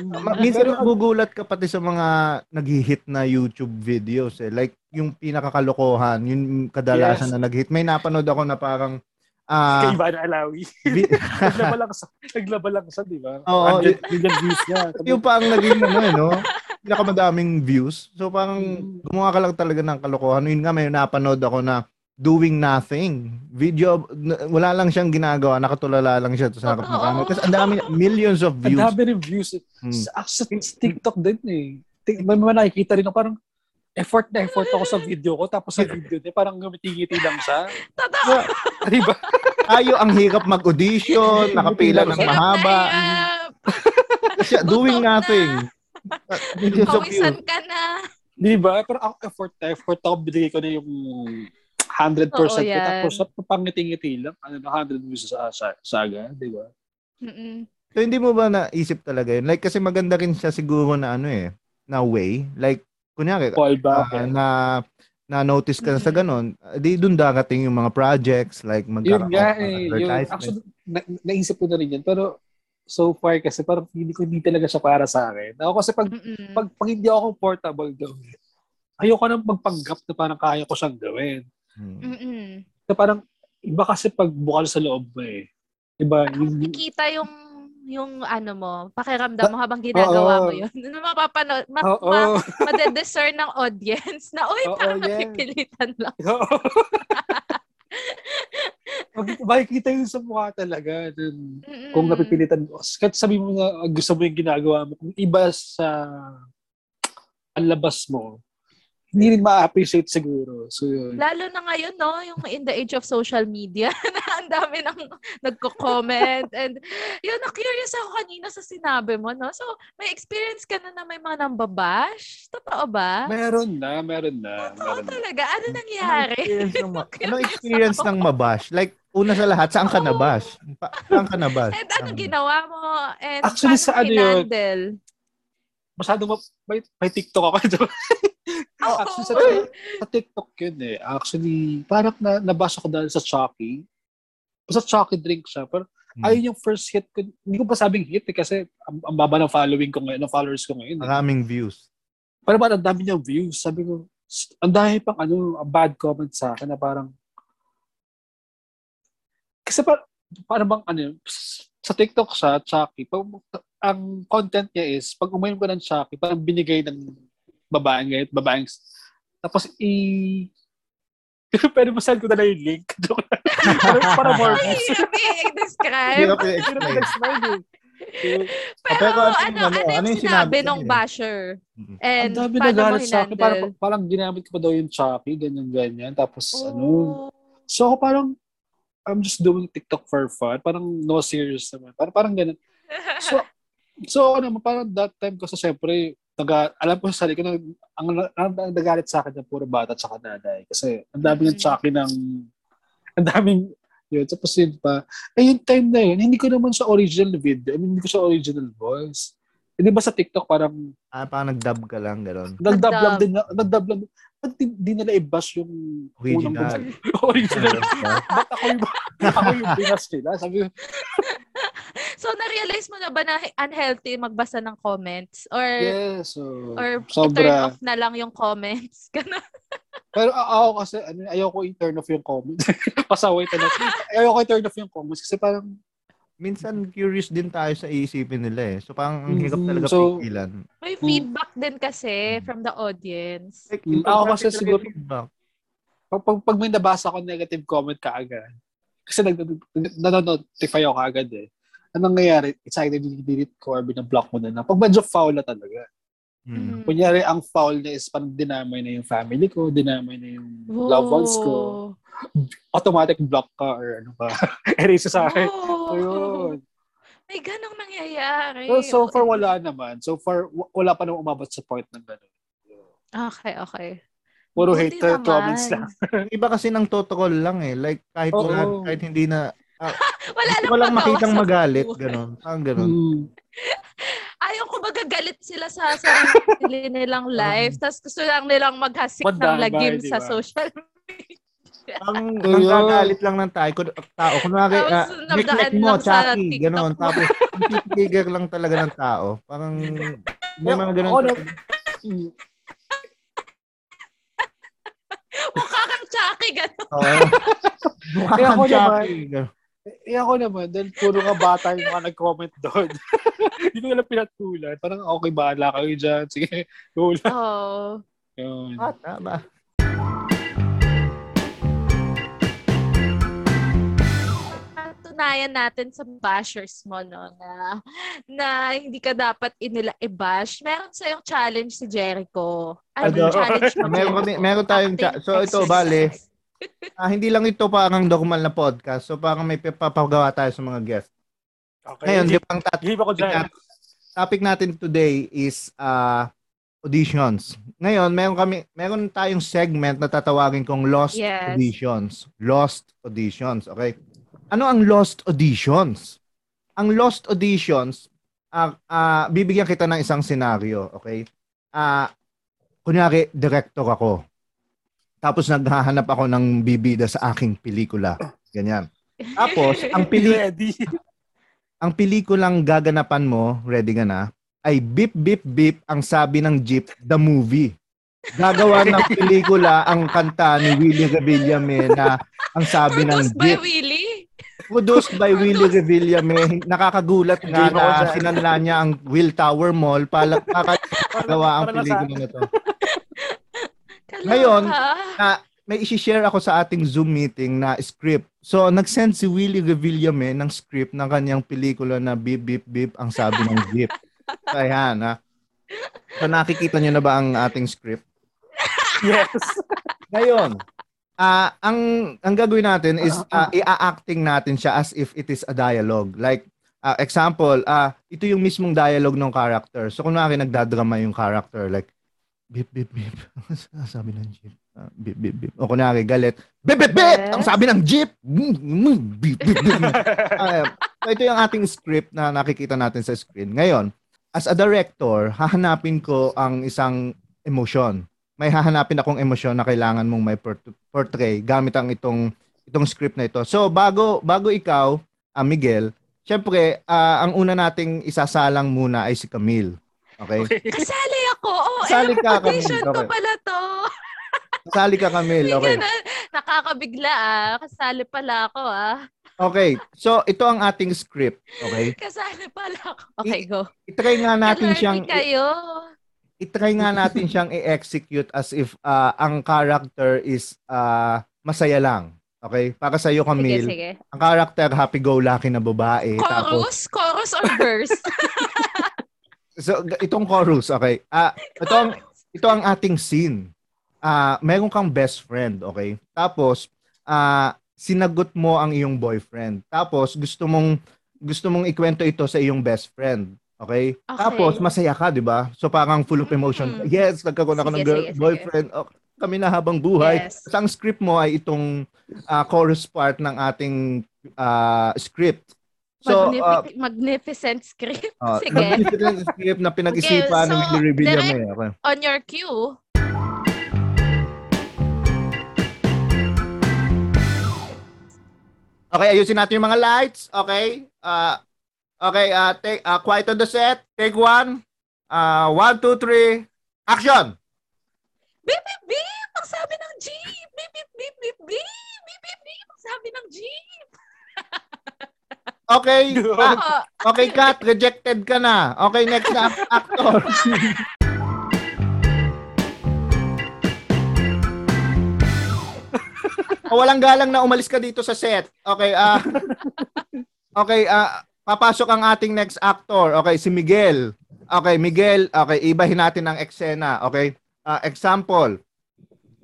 S2: Ma- [laughs] Minsan nagugulat ka pati sa mga nag-hit na YouTube videos eh. Like, yung pinakakalokohan, yung kadalasan
S3: Yes.
S2: na nag-hit. May napanood ako na parang, ah,
S3: Kay Ivana Alawi.
S2: vi- [laughs]
S3: naglaba lang sa, naglaba lang sa, di ba?
S2: Oo,
S3: 100 million views niya. [laughs]
S2: yung parang naging ano eh, no? Pinakamadaming views. So parang
S3: Mm.
S2: gumawa ka lang talaga ng kalokohan. Yun nga, may napanood ako na doing nothing. Video, wala lang siyang ginagawa. Nakatulala lang siya sa ng
S1: Totoo.
S2: camera. Kasi ang dami, millions of
S3: Ang
S2: views.
S3: dami rin views.
S2: Hmm.
S3: Sa, sa TikTok din eh. Tik- May mga nakikita rin ako parang effort na effort ako sa video ko tapos sa video niya parang ngumiti-ngiti lang siya.
S1: Totoo.
S3: Di ba?
S2: Tayo ang hirap mag-audition, nakapila ng mahaba. Kasi doing nothing.
S1: Pawisan
S2: views.
S1: ka na.
S3: Di ba? Pero ako effort na effort ako binigay ko na yung 100%
S1: Oo,
S3: ko.
S1: yan.
S3: Tapos sa pangiti-ngiti lang, ano na 100 views sa, sa saga, di ba?
S1: Mm-mm.
S2: So hindi mo ba naisip talaga yun? Like kasi maganda rin siya siguro na ano eh, na way. Like kunyari
S3: Fall back.
S2: ah, na na notice ka na sa ganun, ah, di doon darating yung mga projects like
S3: yun nga
S2: ng
S3: eh. Yun.
S2: advertisement.
S3: Actually, na, naisip ko na rin yan. Pero so far kasi parang hindi ko hindi talaga siya para sa akin. Ako kasi pag,
S1: Mm-mm.
S3: pag, pag hindi ako comfortable gawin, ayoko nang magpanggap na parang kaya ko siyang gawin.
S2: Hmm.
S1: Mm-mm.
S3: Na parang, iba kasi pag bukal sa loob mo eh. Iba, yung,
S1: Nakikita yung yung ano mo, pakiramdam mo habang ginagawa
S3: Oo.
S1: mo yun. Ano [laughs] mapapanood, ma,
S3: oo.
S1: ma, madediscern ng audience na, uy,
S3: Oo,
S1: parang
S3: yes.
S1: napipilitan lang. [laughs]
S3: Oo. [laughs] Mag- makikita yun sa mukha talaga. Dun,
S1: Mm-mm.
S3: kung napipilitan mo. Kahit sabi mo na gusto mo yung ginagawa mo, kung iba sa ang labas mo, hindi rin ma-appreciate siguro. So, yun.
S1: Lalo na ngayon, no, yung in the age of social media, [laughs] na ang dami nang nagko-comment. And yun, na-curious ako kanina sa sinabi mo, no? So, may experience ka na na may mga nambabash? Totoo ba?
S3: Meron na, meron na.
S1: Totoo
S3: Meron na.
S1: talaga. Ano nangyari?
S2: experience ng, [laughs] ma- experience ng mabash? Like, una sa lahat, saan ka
S1: Oo.
S2: nabash? Pa- saan ka nabash?
S1: And ano ginawa mo? And
S3: Actually, sa ano yun? Masyado ma- may, may TikTok ako. [laughs]
S1: Oo.
S3: Actually, sa, sa TikTok yun eh. Actually, parang na, nabasa ko dahil sa Shopee. Basta Chucky drink siya. Pero
S2: Hmm.
S3: ayun yung first hit ko. Hindi ko pa sabing hit eh, kasi ang, ang baba ng following ko ngayon, ng followers ko ngayon. Eh.
S2: Maraming views.
S3: Pero ba, ang dami niyang views. Sabi ko, ang dami pang ano, ang bad comment sa akin na parang, kasi pa, parang bang ano, sa TikTok siya, Chucky, pag, ang content niya is, pag uminom ka ng Chucky, parang binigay ng babaeng ngayon, babaeng, tapos i, [laughs] pwede mo send ko na lang yung link. [laughs] Lang. para, para more
S1: Ay,
S3: views.
S1: hirap
S2: Hindi
S1: i-describe.
S2: ko
S3: Pero
S2: i-explain.
S3: eh. So,
S1: Pero
S2: Pero ano
S1: ano, ano,
S2: ano,
S1: yung
S2: ano
S1: sinabi
S2: eh?
S1: basher? And
S3: ang dami
S1: paano mo
S3: nagalit sa akin. Parang, parang ginamit ko pa daw yung Chucky, ganyan-ganyan. Tapos ano,
S1: Oh.
S3: So ako parang, I'm just doing TikTok for fun. Parang no serious naman. Parang, parang ganun. So, so ano naman, parang that time ko sa siyempre, naga, alam ko sa sarili ko, na, ang, ang, ang nagalit sa akin ng puro bata at saka nanay. Kasi ang dami ng
S1: Mhm.
S3: Chucky ng, ang daming, yun, tapos yun pa. Eh, yung time na yun, hindi ko naman sa original video. I mean, hindi ko sa original voice. Eh, di ba sa TikTok parang
S2: Ah, parang nag-dub ka lang, gano'n.
S3: nagdub lang
S1: Nagdub.
S3: din, na- nagdub lang. Ba't di, di nila i-bash yung
S2: Original. [laughs]
S3: original? [laughs] Ba't ako yung, [laughs] ako yung binas nila? Sabi ko,
S1: So, na-realize mo na ba na unhealthy magbasa ng comments? Or,
S3: yes. So,
S1: or
S3: sobra.
S1: turn off na lang yung comments? Ganun.
S3: Pero ako kasi, ano, ayaw ko i-turn off yung comments. Pasaway talaga. Ayaw ko i-turn off yung comments kasi parang,
S2: Minsan curious din tayo sa iisipin nila eh. So parang ang hirap
S3: Mhm.
S2: talaga
S3: So,
S2: pigilan.
S1: May
S3: Mm.
S1: feedback din kasi from the audience.
S2: Like,
S3: Mm, ako kasi siguro-
S2: feedback.
S3: pag, pag, pag may nabasa ko negative comment kaagad, kasi nag, nanonotify ako kaagad eh. Anong nangyayari? It's either delete ko or binablock mo na lang. Pag medyo foul na talaga.
S2: Mm.
S3: Kunyari, ang foul niya is parang dinamay na yung family ko, dinamay na yung loved ones ko. Automatic block ka or ano ka. [laughs] Erase sa akin.
S1: Oh.
S3: So, yun.
S1: May ganong nangyayari.
S3: Well, so far, wala naman. So far, wala pa naman umabot sa point ng gano'n.
S1: Okay, okay.
S3: Puro
S1: Buti
S3: hater
S1: naman.
S3: comments lang. [laughs]
S2: Iba kasi ng totokol lang eh. Like kahit
S3: Oo.
S2: wala, kahit hindi na [laughs]
S1: Wala lang
S2: walang makitang magalit, ganun. Parang ganun.
S3: Mm.
S1: Ayaw ko magagalit sila sa sarili [laughs] nilang life. Tapos gusto lang nilang maghasik ng
S3: Mandamay,
S1: lagim
S3: di
S1: sa social [laughs] media.
S2: Ang ang gagalit lang ng tayo, tao. Kunwari, uh, neglect mo, Chucky,
S1: mo.
S2: Tapos, titigil lang talaga ng tao. Parang, may mga
S3: na-
S2: talaga.
S3: Mm.
S1: Mukha kang Chucky, gano'n.
S2: Oo. Mukha kang Chucky. ganun. [laughs]
S3: Eh ako naman, dahil puro ka bata yung mga nag-comment doon. [laughs] Hindi ko nila pinatulan. Parang okay, bahala kayo dyan. Sige, go lang.
S1: Oh.
S3: Yun.
S2: Bata ba?
S1: Patunayan natin sa bashers mo, no, na, na hindi ka dapat inila i-bash. Meron sa'yong challenge si Jericho. Ano yung
S2: Ano?
S1: challenge mo,
S2: Meron, kami, meron tayong, cha- so ito,
S1: exercise.
S2: bale, [laughs] ah, hindi lang ito parang normal na podcast. So parang may papagawa tayo sa mga guests.
S3: Okay.
S2: Ngayon, di ba ang tat-
S3: Give ako
S2: topic, topic natin today is uh, auditions. Ngayon, meron kami meron tayong segment na tatawagin kong Lost
S1: Yes.
S2: Auditions. Lost Auditions, okay? Ano ang Lost Auditions? Ang Lost Auditions, ah ah, bibigyan kita ng isang senaryo, okay? Ah, kunyari, director ako. Tapos naghahanap ako ng bibida sa aking pelikula. Ganyan. Tapos, ang pili [laughs]
S3: Ready.
S2: ang pelikulang gaganapan mo, ready ka na, ay Beep Beep Beep ang sabi ng Jeep, the movie. Gagawa [laughs] ng pelikula ang kanta ni Willie Revillame na ang sabi ng
S1: Produced by
S2: Jeep.
S1: Willie.
S2: Produced by Willie Revillame. Nakakagulat nga na sinanla niya ang Will Tower Mall para [laughs] ang
S3: Para lang sa-
S2: pelikula na to.
S1: Kaloka.
S2: Ngayon, na may isi-share ako sa ating Zoom meeting na script. So, nag-send si Willie Revillame ng script ng kanyang pelikula na Beep Beep Beep ang sabi ng Jeep. [laughs] So, ayan, ha? So, nakikita niyo na ba ang ating script? [laughs]
S3: Yes.
S2: Ngayon, ah ang ang gagawin natin is ah, i-acting natin siya as if it is a dialogue. Like ah, example, ah ito yung mismong dialogue ng character. So kunwari nagdadrama yung character like beep beep beep. Ang [laughs] sabi ng jeep. Ah, beep beep beep. O kunwari galit. Beep beep beep.
S1: Yes.
S2: Ang sabi ng jeep. Mm, mm, beep beep. Ah, so ito yung ating script na nakikita natin sa screen. Ngayon, as a director, hahanapin ko ang isang emotion may hahanapin akong emosyon na kailangan mong may port- portray gamit ang itong itong script na ito. So bago bago ikaw, ah, Miguel, syempre ah, ang una nating isasalang muna ay si Camille. Okay?
S1: Kasali ako. Oh,
S2: Kasali ka, Camille.
S1: ko
S2: Okay.
S1: pala to.
S2: Kasali ka Camille, okay.
S1: na, nakakabigla ah. Kasali pala ako ah.
S2: Okay. So ito ang ating script, okay?
S1: Kasali pala ako. Okay, go.
S2: I-try nga natin
S1: Alerty
S2: siyang
S1: kayo.
S2: i-try nga natin siyang i-execute as if ah, ang character is ah, masaya lang. Okay? Para sa iyo
S1: Sige,
S2: Camille,
S1: sige.
S2: ang character happy-go-lucky na babae. Tapos
S1: Chorus? Chorus or verse? [laughs]
S2: so itong chorus, okay? Ah, ito ang ito ang ating scene. Ah, meron kang best friend, okay? Tapos ah sinagot mo ang iyong boyfriend. Tapos gusto mong gusto mong ikwento ito sa iyong best friend. Okay?
S1: Okay.
S2: Tapos masaya ka, 'di ba? So parang full of emotion.
S1: Mm.
S2: Yes, nagkaroon ako ng
S1: Sige,
S2: girl,
S1: sige, sige.
S2: boyfriend. Oh, kami na habang buhay.
S1: Yes.
S2: Tapos ang script mo ay itong ah, chorus part ng ating ah, script. So,
S1: Magnific- magnificent script.
S2: ah,
S1: Sige.
S2: magnificent script na pinag-isipan
S1: Okay,
S2: ng
S1: so, direct-
S2: mo eh. Okay.
S1: On your cue.
S2: Okay, ayusin natin yung mga lights. Okay? Uh, okay, uh, take, uh, quiet on the set. Take one. Uh, one, two, three. Action!
S1: Beep, beep, beep! Ang sabi ng jeep! Beep, beep, beep, beep, beep! Beep, beep, beep! Ang sabi ng jeep!
S2: Okay. [laughs]
S1: Oo.
S2: okay, cut. Rejected ka na. Okay, next na ac- actor. [laughs] O, walang galang na umalis ka dito sa set. Okay, ah. okay, ah papasok ang ating next actor. Okay, si Miguel. Okay, Miguel, okay, ibahin natin ang eksena. Okay? Ah, example.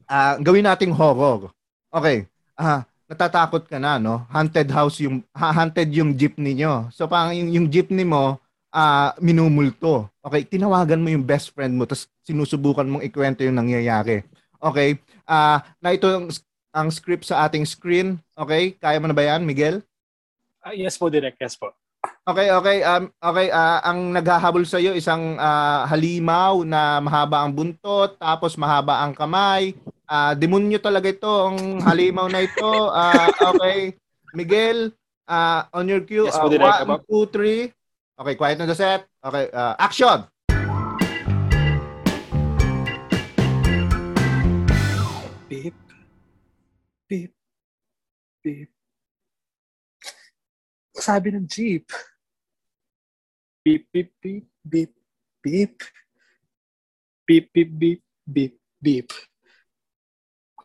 S2: Ah, gawin nating horror. Okay. Ah, natatakot ka na, no? Haunted house yung ha- haunted yung jeepney nyo. So parang yung, yung jeepney mo ah minumulto. Okay, tinawagan mo yung best friend mo tapos sinusubukan mong ikwento yung nangyayari. Okay? Ah, na ito ang, ang script sa ating screen. Okay? Kaya mo na ba yan, Miguel?
S3: Ah, yes po, direct. Yes po.
S2: Okay, okay. Um, okay, ah, ang naghahabol sa iyo isang ah, halimaw na mahaba ang buntot, tapos mahaba ang kamay. Ah, demonyo talaga ito, ang halimaw na ito. Ah, okay. Miguel, ah, on your cue.
S3: Yes, Direk.
S2: one, two, three. Okay, quiet on the set. Okay, ah, action!
S3: Beep. Beep. Beep. Sabi ng jeep. Beep, beep, beep, beep, beep. Beep, beep, beep, beep, beep.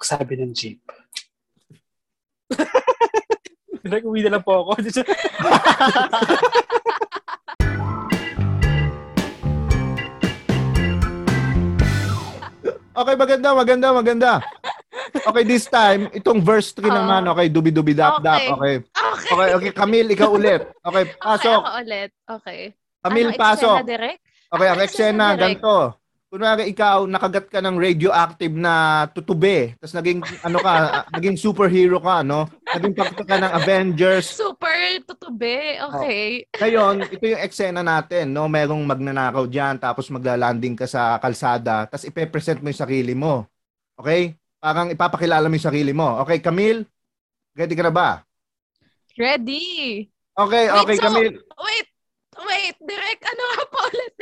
S3: Sabi ng jeep. [laughs] Direk, uwi na lang po ako. [laughs]
S2: Okay, maganda, maganda, maganda. Okay, this time, itong verse 3
S1: Oo.
S2: naman. Okay, dubi-dubi dap dap.
S1: Okay.
S2: Okay.
S1: Okay.
S2: Okay, okay, Camille, ikaw ulit. Okay,
S1: Okay,
S2: pasok.
S1: ako ulit. Okay.
S2: Camille,
S1: Ano,
S2: pasok.
S1: eksena direct?
S2: Okay, ang
S1: Ano
S2: eksena, ganito. Kunwari ikaw, nakagat ka ng radioactive na tutube. Tapos naging, ano ka, [laughs] naging superhero ka, no? Naging pakita ka ng Avengers.
S1: Super tutube. Okay.
S2: Ngayon, ito yung eksena natin, no? Merong magnanakaw dyan, tapos maglalanding ka sa kalsada, tapos ipe-present mo yung sarili mo. Okay? Parang ipapakilala mo yung sarili mo. Okay, Camille? Ready ka na ba?
S1: Ready.
S2: Okay,
S1: Wait,
S2: okay,
S1: so-
S2: Camille.
S1: Wait. Wait. Direct, ano nga po ulit?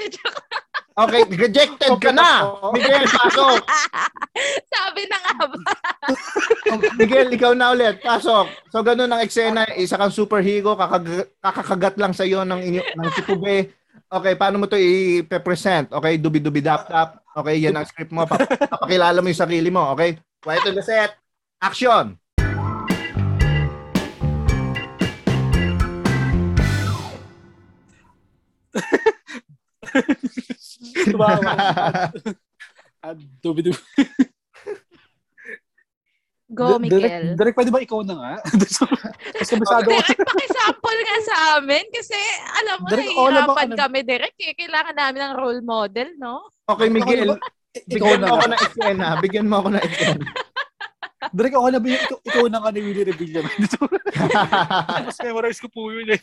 S2: Okay, rejected ka na. Miguel, pasok. [laughs]
S1: Sabi na nga ba?
S2: Miguel, ikaw na ulit. Pasok. So, ganun ang eksena. Isa kang superhero, kakag- kakakagat lang sa'yo ng, inyo, ng tutube. Okay, paano mo to i-present? Okay, dubi-dubi dap dap. Okay, yan ang script mo. Pap- Papakilala mo yung sarili mo. Okay? Quiet on the set. Action! [laughs]
S3: Tumawa. [laughs] At dubi-dubi.
S1: Go,
S3: Direk-
S1: Miguel.
S3: Direk, pwede ba ikaw na nga? [laughs] Mas kabisado ko.
S1: Direct, pakisample nga sa amin kasi alam mo,
S3: Direk, oh,
S1: nahihirapan
S3: ano-
S1: kami, Direk. Eh. Kailangan namin ng role model, no?
S2: Okay, Miguel.
S3: Ikaw
S2: Bigyan
S3: na
S2: mo ako ng eksena. Bigyan mo ako ng eksena. [laughs]
S3: Direk, ako na ba yung ikaw, ikaw na nga ni Willie Revilla? Mas memorize ko po yun. Eh.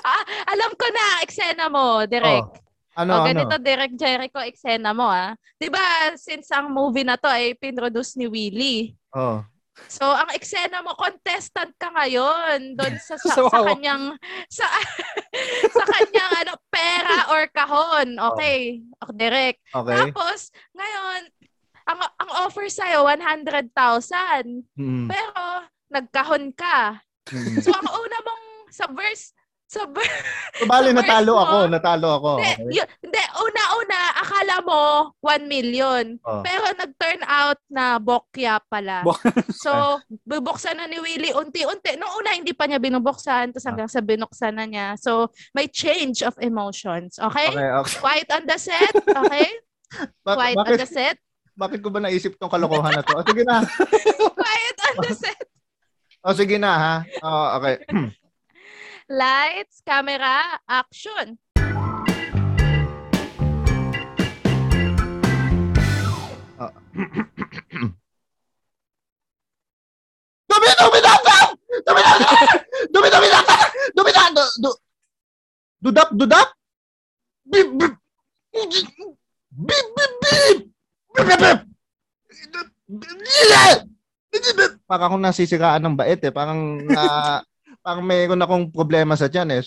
S1: Ah, alam ko na, eksena mo, Direk.
S2: Oh, ano,
S1: o,
S2: ano?
S1: ganito, Direk Jericho, eksena mo, ah. 'Di ba since ang movie na to ay pinroduce ni Willie.
S2: Oh.
S1: So, ang eksena mo, contestant ka ngayon doon [laughs] sa, sa,
S3: So,
S1: sa kanyang, sa, [laughs] sa kanyang, ano, pera or kahon. Okay. Okay, direct.
S2: Okay?
S1: Tapos, ngayon, ang, ang offer sa'yo, 100,000.
S2: Mm.
S1: Pero, nagkahon ka.
S2: Mm.
S1: So, ang una mong, sa verse, verse, [laughs]
S2: So, bali, [laughs] natalo
S1: first
S2: ako.
S1: mo,
S2: Natalo ako.
S1: hindi,
S2: Okay?
S1: hindi, una-una, akala mo 1 million.
S2: Oh.
S1: Pero nag-turn out na bokya pala. [laughs] So, bubuksan na ni Willie unti-unti. Noong una, hindi pa niya binubuksan. Tapos hanggang sa binuksan na niya. So, may change of emotions. Okay?
S2: Okay, okay.
S1: Quiet on the set. Okay?
S2: Bak-
S1: Quiet on
S2: bakit,
S1: the set.
S2: bakit ko ba naisip tong kalokohan na to? O, sige na.
S1: Quiet on the set.
S2: O, sige na, ha? Oh, okay. [clears throat]
S1: Lights, camera, action.
S2: Dumi, dumi, dami! Dumi, dami! Dumi, dumi, dami! Dumi, dami! Du- du- Dudap, dudap! Bip, bip! Bip, bip, bip! Bip, bip, bip! Parang akong nasisiraan ng bait eh. Parang na, parang mayroon akong problema sa tiyan eh.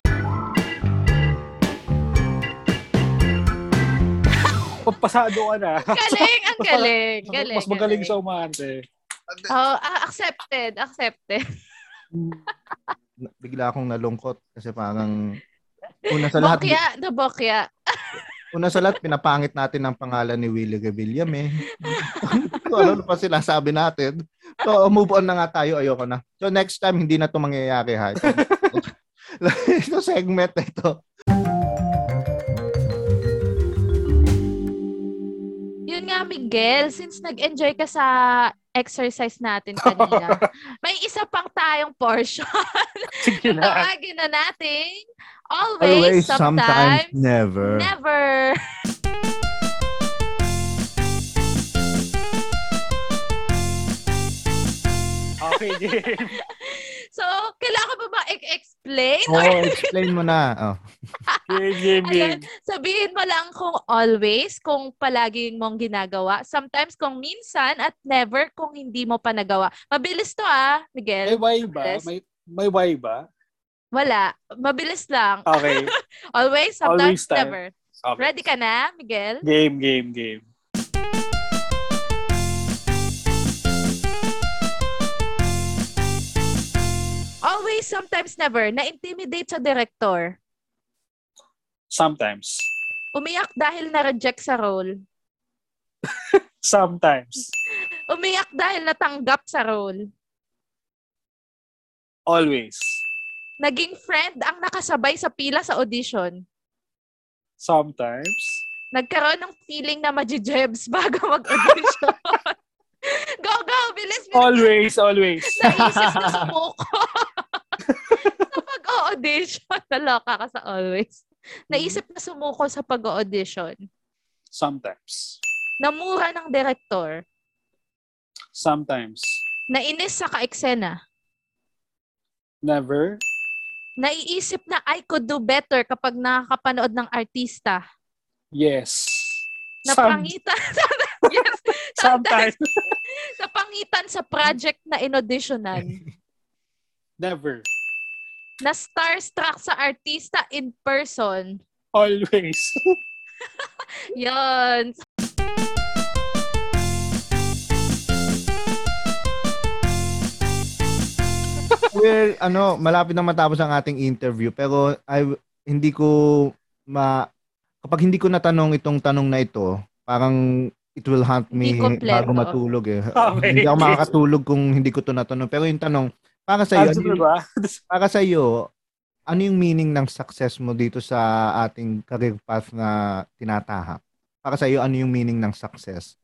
S3: Papasado ka na.
S1: Galing, ang
S3: Mas-
S1: galing. galing
S3: Mas magaling
S1: galing.
S3: sa umante.
S1: Oh, ah, accepted, accepted. [laughs]
S2: Bigla akong nalungkot kasi parang una sa lahat,
S1: Bokya, na bokya. [laughs]
S2: una sa lahat pinapangit natin ang pangalan ni Willie Gavillam eh. so, ano pa sila sabi natin. So, move on na nga tayo. Ayoko na. So, next time, hindi na to mangyayari ha. Ito, ito segment na ito.
S1: Yun nga, Miguel, since nag-enjoy ka sa exercise natin [laughs] kanina, may isa pang tayong portion. [laughs]
S3: Sige na.
S1: Tawagin na natin. Always,
S2: Always, sometimes,
S1: sometimes,
S2: never.
S1: never.
S3: Okay, game. [laughs]
S1: So, kailangan ba ba i-explain?
S2: Oh, explain mo na. [laughs] Oh.
S1: Ayan, sabihin mo lang kung always, kung palaging mong ginagawa. Sometimes kung minsan at never kung hindi mo pa nagawa. Mabilis to ah,
S3: May
S1: Miguel.
S3: why ba?
S1: Yes.
S3: May, may why ba?
S1: Wala. Mabilis lang.
S3: Okay. [laughs]
S1: Always, sometimes,
S3: Always time.
S1: never.
S3: okay.
S1: Ready ka na, Miguel?
S3: Game, game, game.
S1: Sometimes, never. Na-intimidate sa director.
S3: Sometimes.
S1: Umiyak dahil na-reject sa role. [laughs]
S3: Sometimes.
S1: Umiyak dahil natanggap sa role.
S3: Always.
S1: Naging friend ang nakasabay sa pila sa audition.
S3: Sometimes.
S1: Nagkaroon ng feeling na majijebs bago mag-audition. [laughs] go, go! Bilis, bilis!
S3: Always, always.
S1: Naisip na sumuko. [laughs] sa pag-audition. [laughs] Naloka ka sa always. Naisip na sumuko sa pag-audition.
S3: Sometimes.
S1: Namura ng director.
S3: Sometimes.
S1: Nainis sa kaeksena.
S3: Never.
S1: Naiisip na I could do better kapag nakakapanood ng artista.
S3: Yes. Some,
S1: Napangitan. [laughs] yes.
S3: sometimes.
S1: Napangitan sa project na inauditionan. [laughs]
S3: Never.
S1: Na starstruck sa artista in person.
S3: Always. [laughs]
S1: Yon.
S2: Well, ano, malapit na matapos ang ating interview pero I hindi ko ma kapag hindi ko natanong itong tanong na ito, parang it will haunt me bago matulog eh.
S3: Okay.
S2: Hindi ako makakatulog kung hindi ko to natanong. Pero yung tanong, para sa iyo,
S3: mo ba?
S2: para sa iyo, ano yung meaning ng success mo dito sa ating career path na tinatahak? Para sa iyo, ano yung meaning ng success?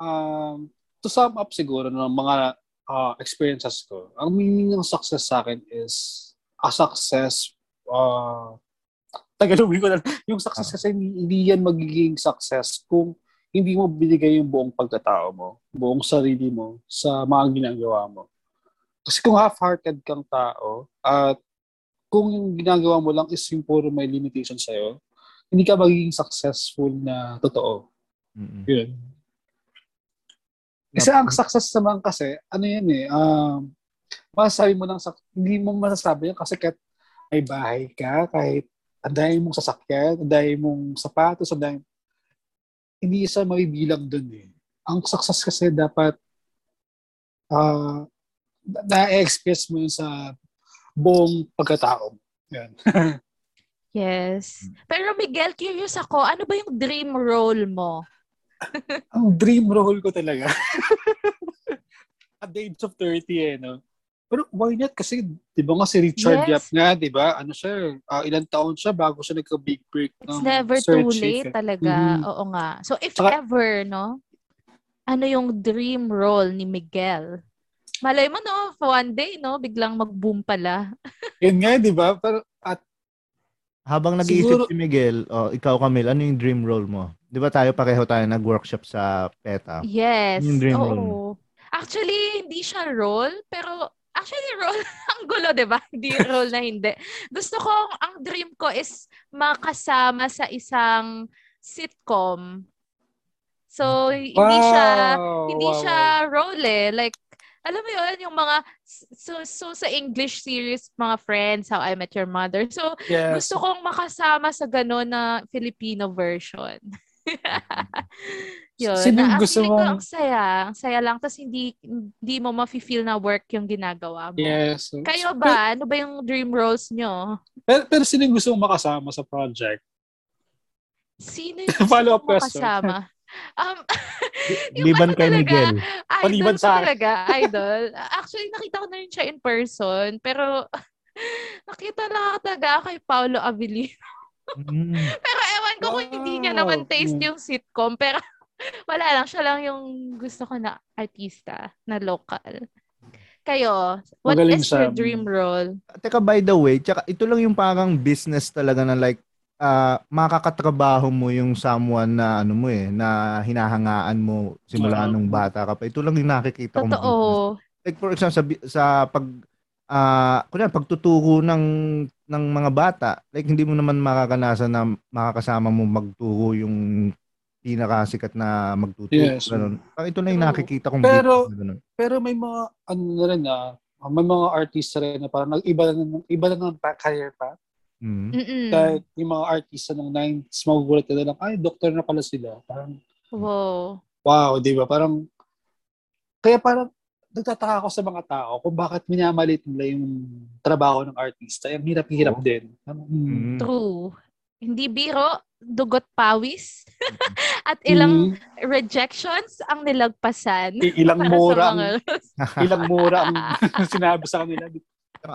S3: Um, to sum up siguro ng mga uh, experiences ko, ang meaning ng success sa akin is a success uh, Tagalogin [laughs] ko na, yung success kasi hindi, hindi yan magiging success kung hindi mo binigay yung buong pagkatao mo, buong sarili mo sa mga ginagawa mo. Kasi kung half-hearted kang tao at kung yung ginagawa mo lang is yung puro may limitation sa'yo, hindi ka magiging successful na totoo.
S2: Mm-mm.
S3: Yun. Kasi ang success naman kasi, ano yan eh, um, masasabi mo lang, sak- hindi mo masasabi yan kasi kahit may bahay ka, kahit ang dami mong sasakyan, ang dami mong sapatos, ang dami, hindi isa mabibilang dun eh. Ang success kasi dapat ah na-express mo yun sa buong pagkatao. Yan. [laughs]
S1: Yes. Pero Miguel, curious ako, ano ba yung dream role mo?
S3: ang dream role ko talaga. [laughs] At the age of 30 eh, no? Pero why not? Kasi, di ba nga si Richard
S1: Yes.
S3: Yap nga, di ba? Ano siya, ah, ilang taon siya bago siya nagka-big break
S1: It's
S3: ng
S1: never
S3: Sir
S1: too late
S3: eh.
S1: talaga.
S3: Mhm.
S1: Oo nga. So if
S3: Tsaka-
S1: ever, no? Ano yung dream role ni Miguel? Malay mo, no? For one day, no? Biglang mag-boom pala. [laughs]
S3: Yun nga, di ba? Pero, at
S2: Habang nag-iisip
S3: Siguro-
S2: si Miguel, oh, ikaw Camille, ano yung dream role mo? 'Di ba tayo pareho tayo nag-workshop sa PETA?
S1: Yes.
S2: Yung dream
S1: Oo.
S2: role mo?
S1: Actually, hindi siya role, pero actually role [laughs] ang gulo, 'di ba? Hindi role na hindi. Gusto ko ang dream ko is makasama sa isang sitcom. So, hindi siya
S3: Wow,
S1: hindi
S3: wow,
S1: siya
S3: wow.
S1: role eh. Like, alam mo yun, yung mga, so, so sa English series, mga friends, How I Met Your Mother. So,
S3: Yes.
S1: gusto kong makasama sa gano'n na Filipino version. [laughs] [laughs] yun.
S3: Sino yung
S1: Na,
S3: gusto mong-
S1: ang saya. Ang saya lang. Tapos hindi, hindi mo ma-feel na work yung ginagawa mo.
S3: Yes.
S1: Kayo ba? Ano ba yung dream roles nyo?
S3: Pero, pero sino yung gusto mong makasama sa project?
S1: Sino [laughs] yung mo
S3: question.
S1: makasama? [laughs] Um,
S2: Liban
S1: ano
S2: kay Miguel.
S1: Idol
S3: Paliban sa
S1: talaga, idol. Actually, nakita ko na rin siya in person, pero nakita lang talaga kay Paolo Avellino.
S2: Mm.
S1: Pero ewan ko kung hindi niya naman
S3: Wow.
S1: taste
S3: Mm.
S1: yung sitcom, pero [laughs] wala lang, siya lang yung gusto ko na artista na local. Kayo, what
S3: Magaling
S1: is your
S3: siya.
S1: dream role?
S2: Teka, by the way, tsaka ito lang yung parang business talaga na like, ah makakatrabaho mo yung someone na ano mo eh, na hinahangaan mo simula
S3: Oo.
S2: nung bata ka pa. Ito lang yung nakikita business.
S1: Totoo.
S2: Like for example, sa, sa pag, ah kunya pagtuturo ng, ng mga bata, like hindi mo naman makakanasan na makakasama mo magturo yung pinakasikat na magtuturo.
S3: Yes.
S2: Ganun. Parang ito na yung nakikita kong
S3: Pero-
S2: ganun.
S3: Pero may mga, ano na rin ah, may mga artista rin na parang nag-iba na, ng- iba na ng pa- career path.
S2: Mm.
S1: Mm-mm.
S3: Kahit yung mga artista ng 90s, magugulat na lang, ay, doktor na pala sila. Parang,
S1: Wow.
S3: wow, di ba? Parang, kaya parang, nagtataka ako sa mga tao kung bakit minamalit nila yung trabaho ng artista. Ang hirap-hirap
S2: Oo.
S3: din.
S2: Mm.
S1: True. Hindi biro, dugot pawis, [laughs] at ilang
S3: Hmm.
S1: rejections ang nilagpasan.
S3: I- ilang mura ang,
S1: mga- [laughs]
S3: ilang mura ang [laughs] sinabi sa kanila.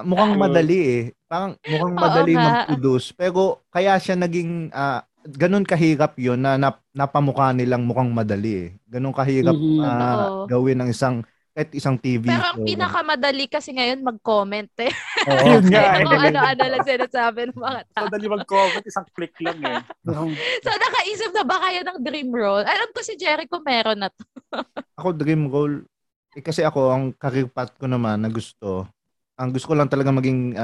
S2: Mukhang madali eh. Parang mukhang
S1: Oo
S2: madali
S1: nga.
S2: mag-produce. Pero kaya siya naging, ah, ganun kahirap yon na nap, napamukha nilang mukhang madali eh. Ganun kahirap
S3: Mhm.
S2: ah,
S1: Totoo.
S2: gawin ng isang, kahit isang TV
S1: Pero ang
S2: show.
S1: pinakamadali kasi ngayon mag-comment eh.
S2: Oo.
S3: Yun nga eh.
S1: Kung ano-ano lang sinasabi ng mga tao.
S3: Madali mag-comment, isang click lang eh.
S1: So nakaisip na ba kayo ng dream role? Alam ko si Jericho meron na to. [laughs]
S2: Ako dream goal, eh, kasi ako ang career path ko naman na gusto, ang gusto ko lang talaga maging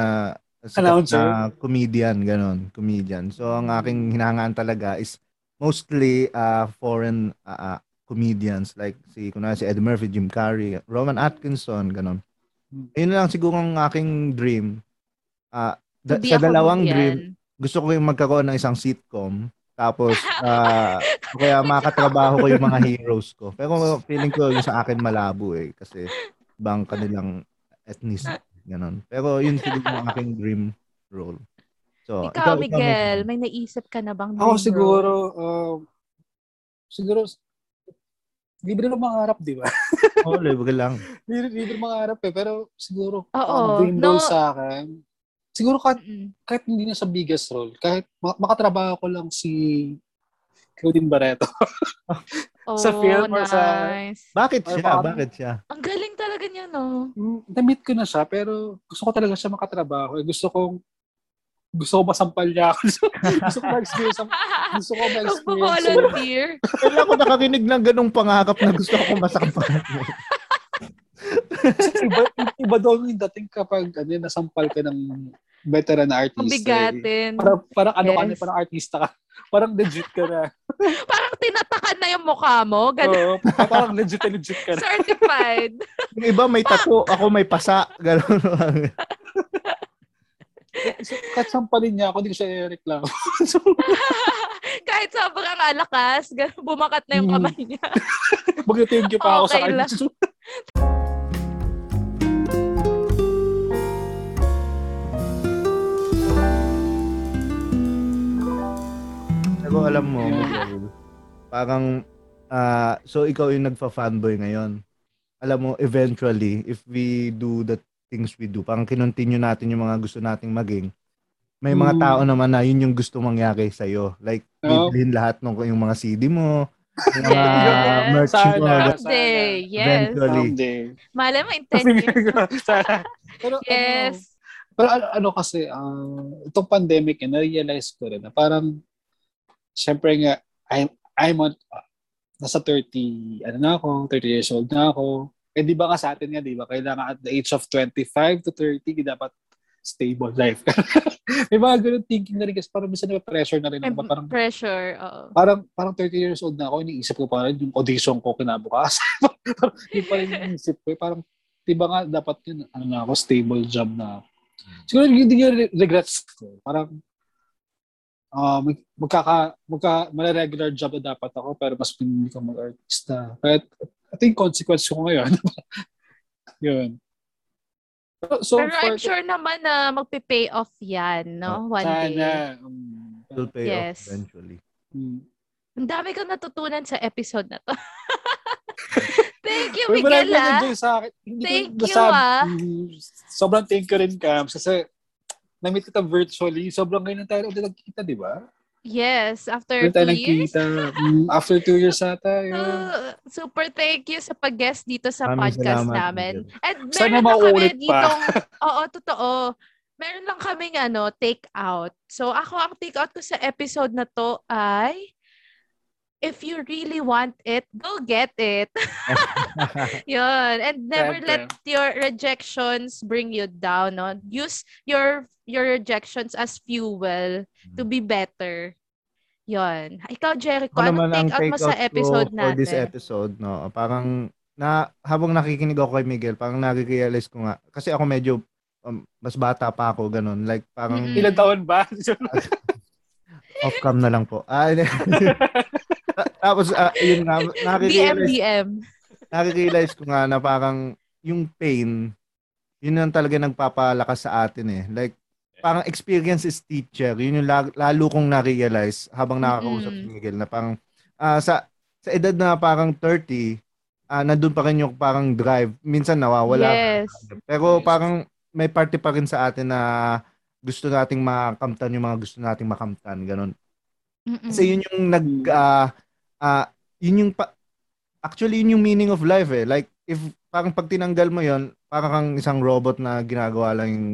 S2: sikat
S3: Announcer?
S2: na comedian, ganon, comedian. So ang aking hinahangaan talaga is mostly ah, foreign ah, comedians like si kunwari si Eddie Murphy, Jim Carrey, Rowan Atkinson, ganon.
S3: Hmm.
S2: Yun lang siguro ang aking dream. Ah, da- sa dalawang
S1: comedian.
S2: dream, gusto ko yung magkaroon ng isang sitcom. Tapos, ah, o kaya makatrabaho ko yung mga heroes ko. Pero feeling ko yung sa akin malabo eh. Kasi ibang kanilang ethnicity. Ganon. Pero yun siguro yung aking dream role. So,
S1: Ikaw, Miguel, may naisip ka na bang
S3: Ako
S1: role?
S3: siguro, uh, siguro, libre na mangarap, di ba? [laughs]
S2: Oo, oh, libre lang.
S3: libre, libre mangarap eh. Pero siguro,
S1: Oo,
S3: ang dream
S1: no.
S3: role sa akin, siguro kahit, kahit hindi na sa biggest role, kahit ma- makatrabaho ko lang si Claudine Barreto. [laughs]
S1: Oh,
S3: Sa film or sa-
S1: nice.
S2: Bakit
S3: Or
S2: siya?
S3: baka-
S2: Bakit siya?
S1: Ang galing talaga niya, no?
S3: Mm, Na-meet ko na siya, pero gusto ko talaga siya makatrabaho. Eh, gusto kong gusto ko masampal niya ako. [laughs] gusto ko ma-experience ang gusto ko ma-experience.
S1: Mag-volunteer.
S2: Kailan ko nakarinig ng ganong pangarap na gusto ako masakpan. [laughs]
S3: iba, iba daw yung dating kapag ano, nasampal ka ng veteran na artista. eh.
S1: Mabigatin.
S3: Parang, parang ano ka na,
S1: Yes.
S3: parang artista ka. Parang legit ka na. [laughs]
S1: Parang tinatakan na yung mukha mo. Ganun.
S3: Oo, parang legit legit ka na.
S1: Certified.
S2: Yung iba may tato, ako may pasa. Ganun.
S3: So, kahit sampalin niya ako, hindi ko siya i-reklamo. [laughs] so, [laughs]
S1: Kahit sobrang alakas, bumakat na yung
S3: Mm.
S1: kamay niya. [laughs]
S3: mag-thank you pa ako sa
S1: Okay
S3: kanya.
S1: lang.
S2: Pero alam mo, parang, ah, so ikaw yung nagfa-fanboy ngayon. Alam mo, eventually, if we do the things we do, parang kinontinue natin yung mga gusto nating maging, may mga
S3: Hmm.
S2: tao naman na yun yung gusto mangyari sa'yo. Like,
S3: Oo.
S2: bibilhin lahat ng yung mga CD mo, yung mga [laughs]
S1: Yes.
S2: merch mo.
S3: Sana.
S1: Someday, yes.
S2: Eventually.
S3: Someday.
S1: Malay mo in [laughs] 10 years.
S3: Sana. Pero, ano,
S1: Yes.
S3: pero ano, ano kasi, ah, itong pandemic, eh, na-realize ko rin na parang, syempre nga, I'm, I'm on, ah, nasa 30, ano na ako, 30 years old na ako. Eh, di ba nga sa atin nga, di ba, kailangan at the age of 25 to 30, dapat stable life. [laughs] May mga ganun thinking na rin kasi parang minsan na pressure na rin.
S1: May
S3: ako. Parang,
S1: pressure. oo.
S3: parang parang 30 years old na ako, iniisip ko parang yung audition ko kinabukas. [laughs] parang yun pa rin iniisip ko. eh. Parang, di ba nga dapat yun, ano na ako, stable job na. Siguro yun din yung re- regrets ko. Parang, ah mag, magkaka, magka, mala-regular job na dapat ako, pero mas pinili ko mag-artista. Kaya, ito yung consequence ko ngayon. [laughs] yun. So, so
S1: Pero I'm sure naman na magpe-pay off yan, no? One day.
S3: sana, um,
S2: Will pay
S1: Yes.
S2: off eventually.
S3: hmm.
S1: Ang dami kong natutunan sa episode na to. [laughs] Thank you,
S3: Uy,
S1: Miguel, ah.
S3: sa akin. Hindi
S1: Thank
S3: ko
S1: you,
S3: nasabi-
S1: ah.
S3: Sobrang thank you rin, Cams. Kasi na-meet kita virtually. Sobrang ngayon tayo ulit nagkita, di ba?
S1: Yes, after
S3: tayo
S1: two years.
S3: nagkita. Mm, after two years ata. Yun.
S1: Uh, [laughs] super thank you sa pag-guest dito sa
S2: Maraming
S1: podcast
S2: salamat,
S1: namin.
S2: Miguel.
S1: And
S3: Sana
S1: meron lang kami
S3: pa.
S1: ditong, [laughs] oo, totoo. Meron lang kaming ano, take out. So ako, ang take out ko sa episode na to ay, if you really want it, go get it. [laughs] [laughs] Yun. And never
S3: Siyempre.
S1: let your rejections bring you down. No? Use your your rejections as fuel to be better. Yun. Ikaw, Jericho,
S2: Ako
S1: anong
S2: ang
S1: take out mo
S2: take
S1: sa episode
S2: ko for this
S1: natin?
S2: episode, no, parang na habang nakikinig ako kay Miguel, parang nare-realize ko nga kasi ako medyo um, mas bata pa ako ganun. Like parang
S1: Mm-mm.
S3: Ilan taon ba? [laughs]
S2: off cam na lang po. Ah, Tapos ah, yun nga nare-realize,
S1: DM.
S2: nare-realize ko nga na parang yung pain yun ang talaga nagpapalakas sa atin eh. Like parang experience is teacher. Yun yung lalo kong na-realize habang nakakausap si
S1: Mm-mm.
S2: Miguel na parang ah, sa sa edad na parang 30, ah nandun pa rin yung parang drive. Minsan nawawala.
S1: Yes.
S2: Pero parang may parte pa rin sa atin na gusto nating makamtan yung mga gusto nating makamtan. Ganun.
S1: Mm-mm.
S2: Kasi yun yung nag ah ah, yun yung pa, actually yun yung meaning of life eh. Like if parang pag tinanggal mo yon, parang kang isang robot na ginagawa lang yung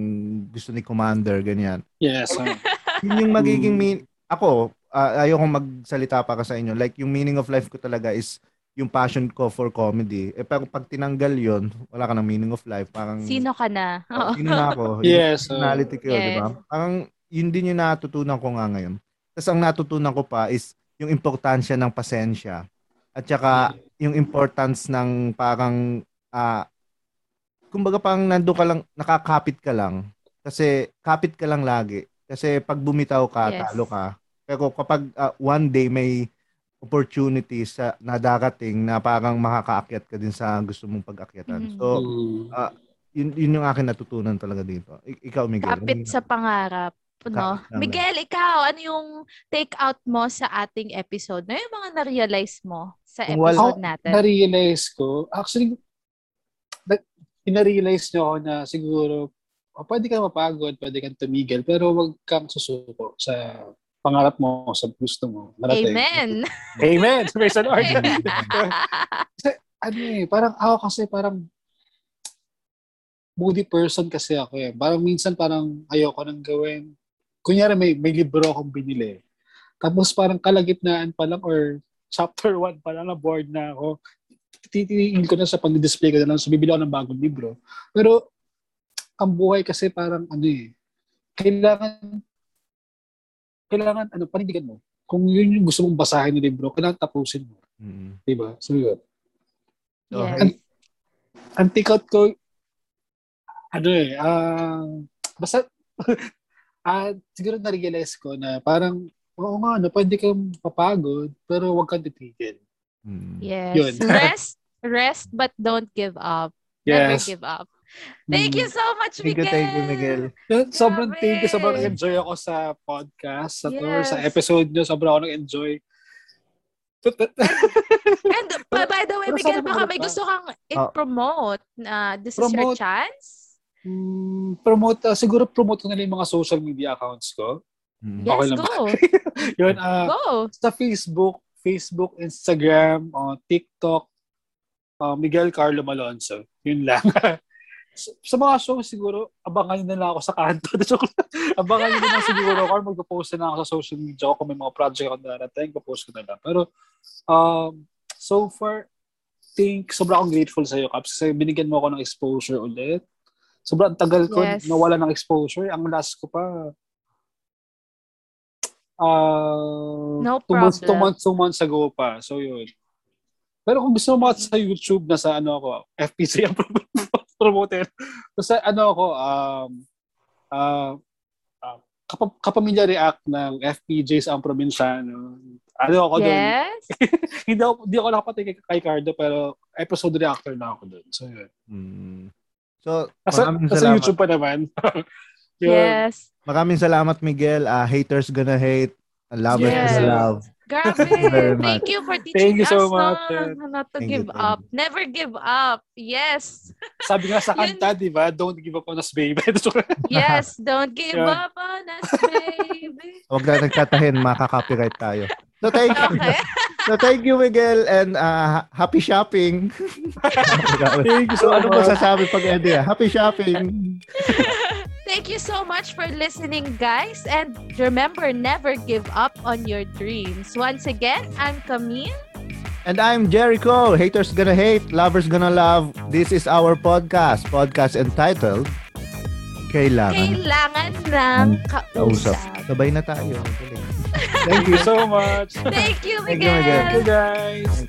S2: gusto ni commander ganyan.
S3: yes. ah. [laughs]
S2: Yun yung magiging mean ako uh, ayoko magsalita para sa inyo. Like yung meaning of life ko talaga is yung passion ko for comedy. Eh pero pag tinanggal yon, wala ka ng meaning of life. Parang
S1: Sino ka na?
S2: Oh,
S1: Oo.
S2: sino na ako? [laughs]
S3: Yes,
S2: Yung personality ko,
S1: Yes.
S2: di ba? Parang yun din yung natutunan ko nga ngayon. Tapos ang natutunan ko pa is yung importansya ng pasensya. At saka yung importance ng parang ah kumbaga parang nando ka lang, nakakapit ka lang. Kasi kapit ka lang lagi. Kasi pag bumitaw ka,
S1: Yes.
S2: talo ka. Pero kapag ah, one day may opportunity sa na darating na parang makakaakyat ka din sa gusto mong pag-akyatan.
S1: Mhm.
S2: So,
S3: Mm.
S2: yun, yun yung akin natutunan talaga dito. I- ikaw, Miguel.
S1: Kapit sa pangarap. No? Miguel, ikaw, ano yung take out mo sa ating episode? Ano yung mga na-realize mo sa
S2: Kung wala-
S1: episode natin?
S3: Na-realize ko, actually, na, pina-realize nyo ako na siguro, oh, pwede kang mapagod, pwede kang tumigil, pero wag kang susuko sa pangarap mo, sa gusto mo. Marating.
S1: Amen.
S3: Amen! Praise the Lord!
S1: Amen. [laughs]
S3: ano eh, parang ako kasi parang moody person kasi ako eh. Parang minsan parang ayoko nang gawin. Kunyari may, may libro akong binili. Tapos parang kalagitnaan pa lang or chapter [laughs] 1 pa lang na bored na ako. titingin ko na sa pag-display ko na lang, so bibili ako ng bagong libro. Pero, ang buhay kasi parang ano eh, kailangan, kailangan, ano, panindigan mo. Kung yun yung gusto mong basahin ng libro, kailangan tapusin mo.
S2: Mm.
S3: Diba? So yun.
S1: Yes.
S2: hey,
S3: Ang tikot ko, ano eh, ah, basta, [laughs] ah, siguro na-realize ko na parang, oo nga, no, pwede kang papagod, pero huwag kang titigil.
S2: mm.
S1: Yes.
S3: Yun. [laughs]
S1: rest, rest, but don't give up. Never
S3: Yes.
S1: give up. Thank you so much,
S2: Thank you,
S1: Miguel.
S2: thank you, Miguel.
S3: Sobrang
S1: Grabe.
S3: thank you, sobrang enjoy ako sa podcast, sa tour,
S1: Yes.
S3: sa episode nyo, sobrang ako nag-enjoy.
S1: And pa, by the way,
S3: Pero
S1: Miguel, baka may gusto kang i-promote na this is your
S3: Promote.
S1: chance.
S3: Mm, promote, ah, siguro promote ko na lang yung mga social media accounts ko.
S2: Mm.
S1: Yes,
S3: Okay lang
S1: go. [laughs]
S3: Yun, ah,
S1: Go.
S3: sa Facebook, Facebook, Instagram, uh, TikTok, uh, Miguel Carlo Malonzo. Yun lang. [laughs] sa, sa mga show siguro, abangan nyo na lang ako sa kanto. [laughs] Abangan nyo na lang siguro ako or magpo-post na ako sa social media ko kung may mga project ako darating, po-post ko na lang. Pero, um, so far, think, sobrang akong grateful sa iyo, Caps, kasi binigyan mo ako ng exposure ulit. Sobrang tagal ko
S1: Yes.
S3: nawala ng exposure. Ang last ko pa, uh,
S1: No
S3: two months, two
S1: problem.
S3: months, two months ago pa. So, yun. Pero kung gusto mo sa YouTube, nasa ano ako, FPC ang [laughs] promoter. Basta ano ako, um, uh, uh, kap- kapamilya react ng FPJs ang probinsyano. Ano ako doon?
S1: Yes. [laughs]
S3: hindi ako, hindi ako nakapatay kay, kay Cardo, pero episode reactor na ako doon. So, yun.
S2: Mm. So,
S3: Nasa,
S2: maraming salamat.
S3: YouTube pa naman. [laughs]
S1: Yes.
S2: Maraming salamat, Miguel. Ah, haters gonna hate. Lovers
S1: Yes.
S2: gonna love.
S1: Grabe.
S2: you.
S1: Thank you for teaching
S3: Thank you so
S1: us
S3: much,
S1: na, na not to
S2: Thank you,
S1: give
S2: thank
S1: up. Never give up. Yes.
S3: Sabi nga sa kanta, di ba? Don't give up on us, baby. [laughs]
S1: Yes. Don't give
S3: Yun.
S1: up on us, baby.
S2: Huwag na nagtatahin, makaka-copyright tayo. So, thank you.
S1: Okay.
S2: So, thank you, Miguel, and [laughs] ah, happy shopping.
S3: Thank you
S2: so,
S3: so
S2: ano
S3: much.
S2: masasabi pag Eddie? ah? Happy shopping!
S1: Thank you so much for listening, guys. And remember, never give up on your dreams. Once again, I'm Camille.
S2: And I'm Jericho. Haters gonna hate, lovers gonna love. This is our podcast. Podcast entitled Kailangan.
S1: Kailangan ng
S2: kausap. Sabay na tayo.
S3: Thank you so much.
S1: Thank you, Miguel.
S2: Thank you,
S3: Thank you, guys.